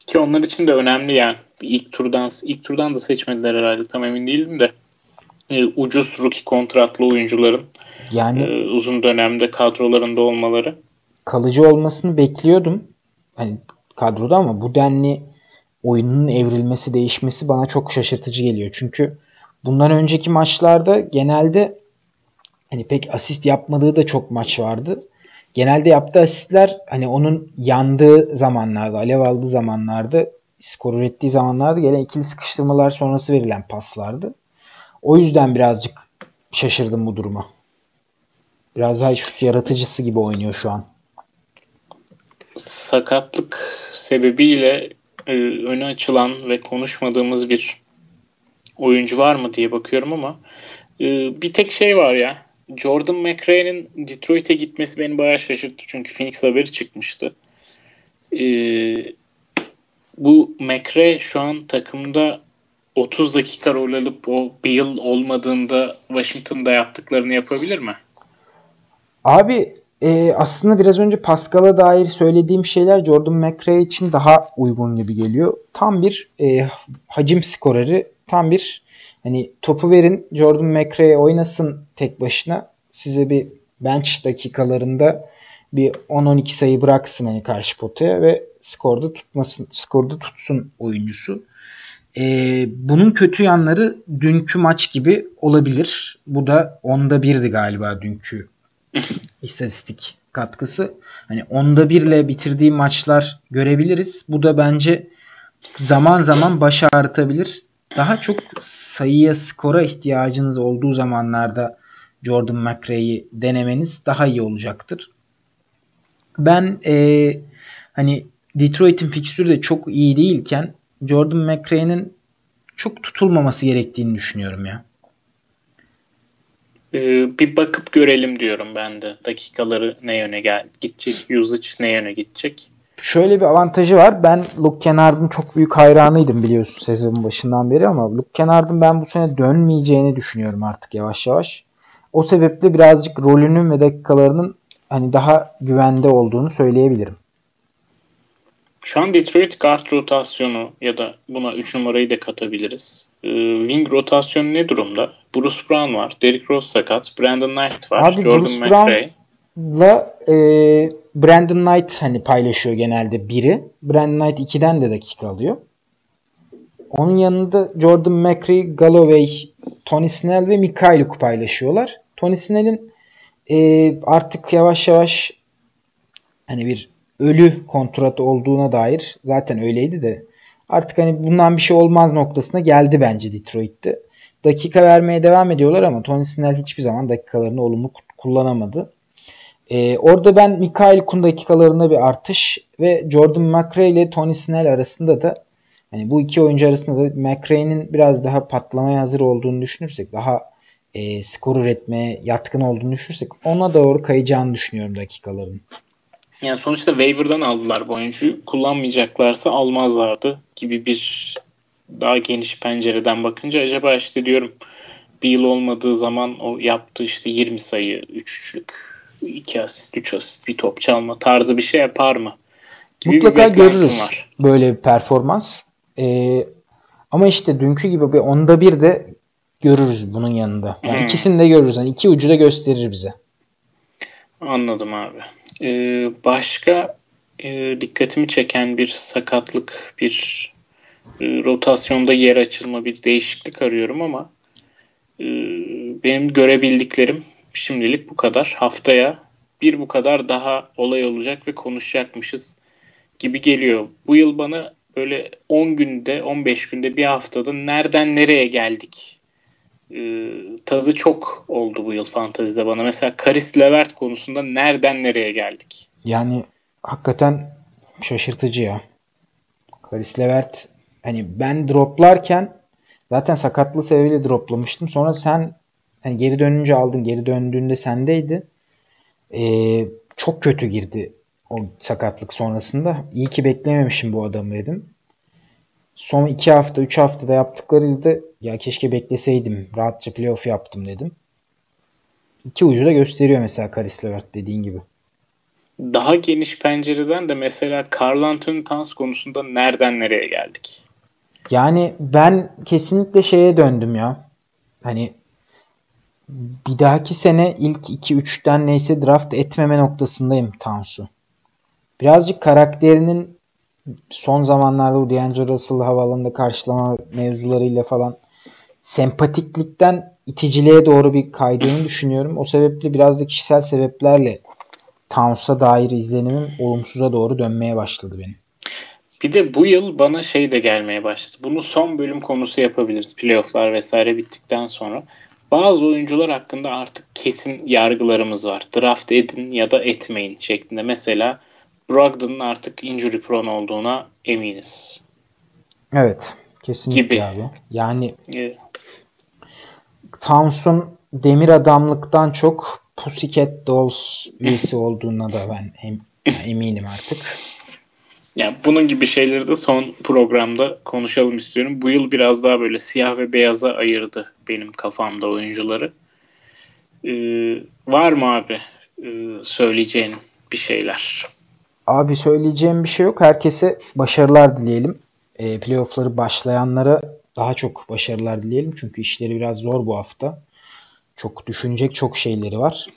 Ki onlar için de önemli yani. İlk turdan ilk turdan da seçmediler herhalde tam emin değilim de. E, ucuz rookie kontratlı oyuncuların yani e, uzun dönemde kadrolarında olmaları. Kalıcı olmasını bekliyordum. Hani kadroda ama bu denli oyunun evrilmesi, değişmesi bana çok şaşırtıcı geliyor. Çünkü bundan önceki maçlarda genelde hani pek asist yapmadığı da çok maç vardı. Genelde yaptığı asistler hani onun yandığı zamanlarda, alev aldığı zamanlarda, skor ürettiği zamanlarda gelen ikili sıkıştırmalar sonrası verilen paslardı. O yüzden birazcık şaşırdım bu duruma. Biraz daha şut yaratıcısı gibi oynuyor şu an. Sakatlık sebebiyle e, öne açılan ve konuşmadığımız bir oyuncu var mı diye bakıyorum ama e, bir tek şey var ya. Jordan McRae'nin Detroit'e gitmesi beni bayağı şaşırttı. Çünkü Phoenix haberi çıkmıştı. E, bu McRae şu an takımda 30 dakika rol alıp o bir yıl olmadığında Washington'da yaptıklarını yapabilir mi? Abi e, aslında biraz önce Pascal'a dair söylediğim şeyler Jordan McRae için daha uygun gibi geliyor. Tam bir e, hacim skoreri, tam bir hani topu verin Jordan McRae oynasın tek başına. Size bir bench dakikalarında bir 10-12 sayı bıraksın hani karşı potaya ve skorda tutmasın, skorda tutsun oyuncusu. Ee, bunun kötü yanları dünkü maç gibi olabilir. Bu da onda birdi galiba dünkü istatistik katkısı. Hani onda birle bitirdiği maçlar görebiliriz. Bu da bence zaman zaman baş ağrıtabilir. Daha çok sayıya, skora ihtiyacınız olduğu zamanlarda Jordan McRae'yi denemeniz daha iyi olacaktır. Ben e, hani Detroit'in fikstürü de çok iyi değilken Jordan McRae'nin çok tutulmaması gerektiğini düşünüyorum ya. Ee, bir bakıp görelim diyorum ben de. Dakikaları ne yöne gel gidecek, usage ne yöne gidecek. Şöyle bir avantajı var. Ben Luke Kennard'ın çok büyük hayranıydım biliyorsun sezonun başından beri ama Luke Kennard'ın ben bu sene dönmeyeceğini düşünüyorum artık yavaş yavaş. O sebeple birazcık rolünün ve dakikalarının hani daha güvende olduğunu söyleyebilirim. Şu an Detroit guard rotasyonu ya da buna 3 numarayı da katabiliriz. Ee, wing rotasyonu ne durumda? Bruce Brown var, Derrick Rose sakat, Brandon Knight var, Abi, Jordan Bruce McRae. Brown'la e, Brandon Knight hani paylaşıyor genelde biri. Brandon Knight 2'den de dakika alıyor. Onun yanında Jordan McRae, Galloway, Tony Snell ve Mikhailuk paylaşıyorlar. Tony Snell'in e, artık yavaş yavaş hani bir ölü kontratı olduğuna dair zaten öyleydi de artık hani bundan bir şey olmaz noktasına geldi bence Detroit'te. Dakika vermeye devam ediyorlar ama Tony Snell hiçbir zaman dakikalarını olumlu kullanamadı. Ee, orada ben Mikael Kun dakikalarında bir artış ve Jordan McRae ile Tony Snell arasında da hani bu iki oyuncu arasında da McRae'nin biraz daha patlamaya hazır olduğunu düşünürsek daha e, skor üretmeye yatkın olduğunu düşünürsek ona doğru kayacağını düşünüyorum dakikaların. Yani sonuçta waiver'dan aldılar bu oyuncuyu. Kullanmayacaklarsa almazlardı gibi bir daha geniş pencereden bakınca acaba işte diyorum bir yıl olmadığı zaman o yaptığı işte 20 sayı, 3 üçlük, 2 asist, 3 asist, bir top çalma tarzı bir şey yapar mı? gibi Mutlaka görürüz var. böyle bir performans. Ee, ama işte dünkü gibi bir onda bir de görürüz bunun yanında. Yani hmm. ikisini de görürüz. Yani iki ucu da gösterir bize. Anladım abi. Ee, başka e, dikkatimi çeken bir sakatlık, bir e, rotasyonda yer açılma, bir değişiklik arıyorum ama e, benim görebildiklerim şimdilik bu kadar. Haftaya bir bu kadar daha olay olacak ve konuşacakmışız gibi geliyor. Bu yıl bana böyle 10 günde, 15 günde, bir haftada nereden nereye geldik e, tadı çok oldu bu yıl fantazide bana. Mesela Karis Levert konusunda nereden nereye geldik? Yani hakikaten şaşırtıcı ya. Karis Levert hani ben droplarken zaten sakatlığı sebebiyle droplamıştım. Sonra sen hani geri dönünce aldın. Geri döndüğünde sendeydi. Ee, çok kötü girdi o sakatlık sonrasında. İyi ki beklememişim bu adamı dedim. Son 2 hafta 3 haftada yaptıklarıyla ya keşke bekleseydim. Rahatça playoff yaptım dedim. İki ucu da gösteriyor mesela Karis Levert dediğin gibi. Daha geniş pencereden de mesela Carl Anthony Towns konusunda nereden nereye geldik? Yani ben kesinlikle şeye döndüm ya. Hani bir dahaki sene ilk 2-3'ten neyse draft etmeme noktasındayım Towns'u. Birazcık karakterinin son zamanlarda bu D'Angelo Russell havalarında karşılama mevzularıyla falan sempatiklikten iticiliğe doğru bir kaydığını düşünüyorum. O sebeple biraz da kişisel sebeplerle Towns'a dair izlenimim olumsuza doğru dönmeye başladı benim. Bir de bu yıl bana şey de gelmeye başladı. Bunu son bölüm konusu yapabiliriz. Playoff'lar vesaire bittikten sonra. Bazı oyuncular hakkında artık kesin yargılarımız var. Draft edin ya da etmeyin şeklinde. Mesela Brogdon'un artık injury prone olduğuna eminiz. Evet. Kesinlikle gibi. abi. Yani evet. Towns'un demir adamlıktan çok Pussycat Dolls üyesi olduğuna da ben hem, eminim artık. Yani bunun gibi şeyleri de son programda konuşalım istiyorum. Bu yıl biraz daha böyle siyah ve beyaza ayırdı benim kafamda oyuncuları. Ee, var mı abi e, söyleyeceğin bir şeyler? Abi söyleyeceğim bir şey yok. Herkese başarılar dileyelim. E, playoff'ları başlayanlara daha çok başarılar dileyelim. Çünkü işleri biraz zor bu hafta. Çok düşünecek çok şeyleri var.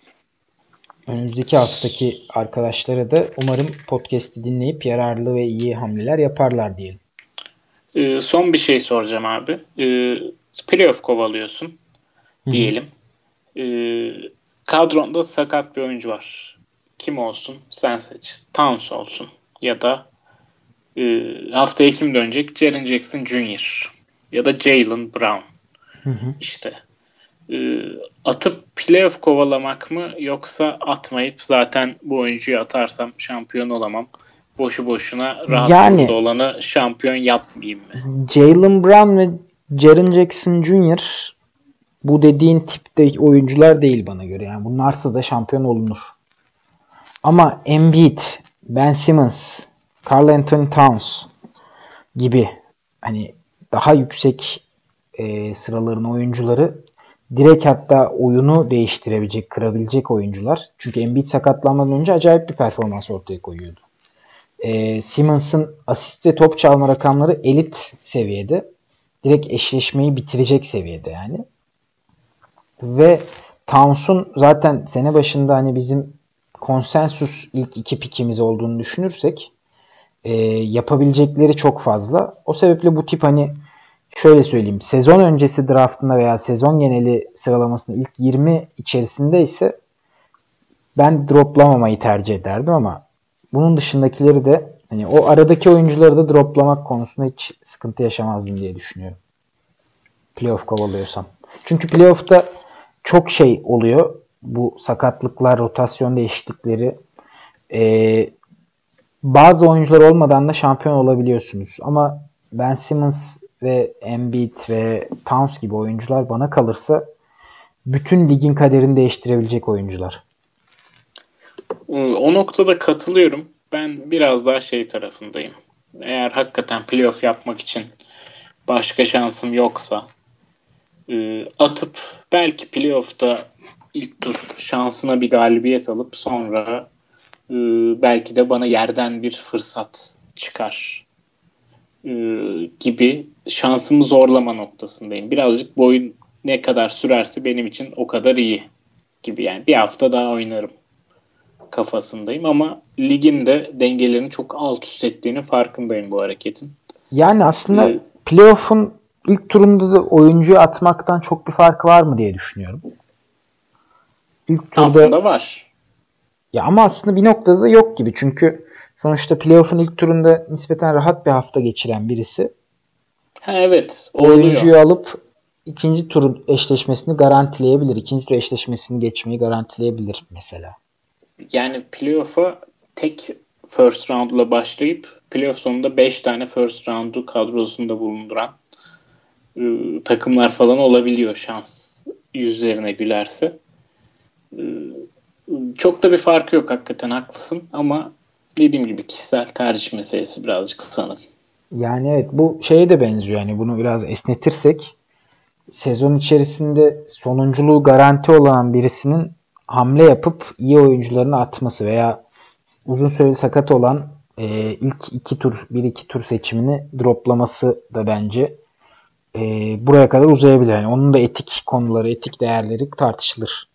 Önümüzdeki haftaki arkadaşlara da umarım podcast'i dinleyip yararlı ve iyi hamleler yaparlar diyelim. Ee, son bir şey soracağım abi. Ee, playoff kovalıyorsun diyelim. Ee, kadronda sakat bir oyuncu var. Kim olsun? Sen seç. Towns olsun. Ya da e, haftaya kim dönecek? Jaren Jackson Jr. Ya da Jalen Brown. Hı hı. İşte atıp playoff kovalamak mı yoksa atmayıp zaten bu oyuncuyu atarsam şampiyon olamam. Boşu boşuna rahat yani, olanı şampiyon yapmayayım mı? Jalen Brown ve Jaren Jackson Jr. bu dediğin tipte oyuncular değil bana göre. Yani bunlarsız da şampiyon olunur. Ama Embiid, Ben Simmons, Carl Anthony Towns gibi hani daha yüksek e, sıraların oyuncuları direkt hatta oyunu değiştirebilecek, kırabilecek oyuncular. Çünkü Embiid sakatlanmadan önce acayip bir performans ortaya koyuyordu. E, Simmons'ın asist ve top çalma rakamları elit seviyede. Direkt eşleşmeyi bitirecek seviyede yani. Ve Towns'un zaten sene başında hani bizim konsensus ilk iki pikimiz olduğunu düşünürsek e, yapabilecekleri çok fazla. O sebeple bu tip hani şöyle söyleyeyim. Sezon öncesi draftında veya sezon geneli sıralamasında ilk 20 içerisinde ise ben droplamamayı tercih ederdim ama bunun dışındakileri de hani o aradaki oyuncuları da droplamak konusunda hiç sıkıntı yaşamazdım diye düşünüyorum. Playoff kovalıyorsam. Çünkü playoff'ta çok şey oluyor. Bu sakatlıklar, rotasyon değişiklikleri. Ee, bazı oyuncular olmadan da şampiyon olabiliyorsunuz. Ama Ben Simmons ve Embiid ve Towns gibi oyuncular bana kalırsa bütün ligin kaderini değiştirebilecek oyuncular. O noktada katılıyorum. Ben biraz daha şey tarafındayım. Eğer hakikaten playoff yapmak için başka şansım yoksa e, atıp belki playoff'ta ilk tur şansına bir galibiyet alıp sonra e, belki de bana yerden bir fırsat çıkar gibi şansımı zorlama noktasındayım. Birazcık bu oyun ne kadar sürerse benim için o kadar iyi gibi yani bir hafta daha oynarım kafasındayım ama ligin de dengelerini çok alt üst ettiğini farkındayım bu hareketin. Yani aslında ee, playoff'un ilk turunda da oyuncuyu atmaktan çok bir farkı var mı diye düşünüyorum. İlk turda aslında var. Ya ama aslında bir noktada da yok gibi. Çünkü sonuçta playoff'un ilk turunda nispeten rahat bir hafta geçiren birisi. Ha evet. Oluyor. Oyuncuyu alıp ikinci tur eşleşmesini garantileyebilir. İkinci tur eşleşmesini geçmeyi garantileyebilir mesela. Yani playoff'a tek first round'la başlayıp playoff sonunda 5 tane first round'u kadrosunda bulunduran e, takımlar falan olabiliyor şans yüzlerine gülerse. E, çok da bir farkı yok hakikaten haklısın ama dediğim gibi kişisel tercih meselesi birazcık sanırım. Yani evet bu şeye de benziyor yani bunu biraz esnetirsek sezon içerisinde sonunculuğu garanti olan birisinin hamle yapıp iyi oyuncularını atması veya uzun süreli sakat olan e, ilk iki tur bir iki tur seçimini droplaması da bence e, buraya kadar uzayabilir. Yani onun da etik konuları, etik değerleri tartışılır.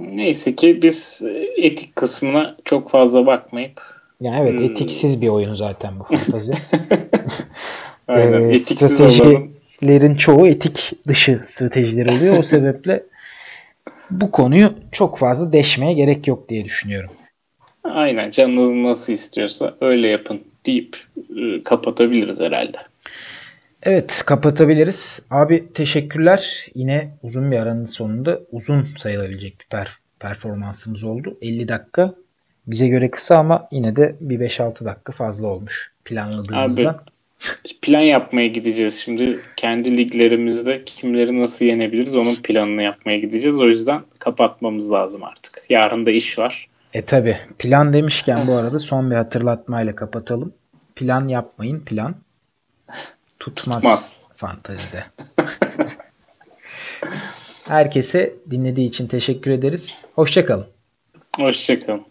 Neyse ki biz etik kısmına çok fazla bakmayıp yani evet hmm. etiksiz bir oyun zaten bu fantazi. Aynen. ee, stratejilerin olalım. çoğu etik dışı stratejiler oluyor. O sebeple bu konuyu çok fazla deşmeye gerek yok diye düşünüyorum. Aynen canınız nasıl istiyorsa öyle yapın deyip e, kapatabiliriz herhalde. Evet kapatabiliriz. Abi teşekkürler. Yine uzun bir aranın sonunda uzun sayılabilecek bir per performansımız oldu. 50 dakika bize göre kısa ama yine de bir 5-6 dakika fazla olmuş planladığımızdan. Abi, plan yapmaya gideceğiz şimdi. Kendi liglerimizde kimleri nasıl yenebiliriz onun planını yapmaya gideceğiz. O yüzden kapatmamız lazım artık. Yarın da iş var. E tabi plan demişken bu arada son bir hatırlatmayla kapatalım. Plan yapmayın plan tutmaz, tutmaz. fantazide. Herkese dinlediği için teşekkür ederiz. Hoşçakalın. Hoşçakalın.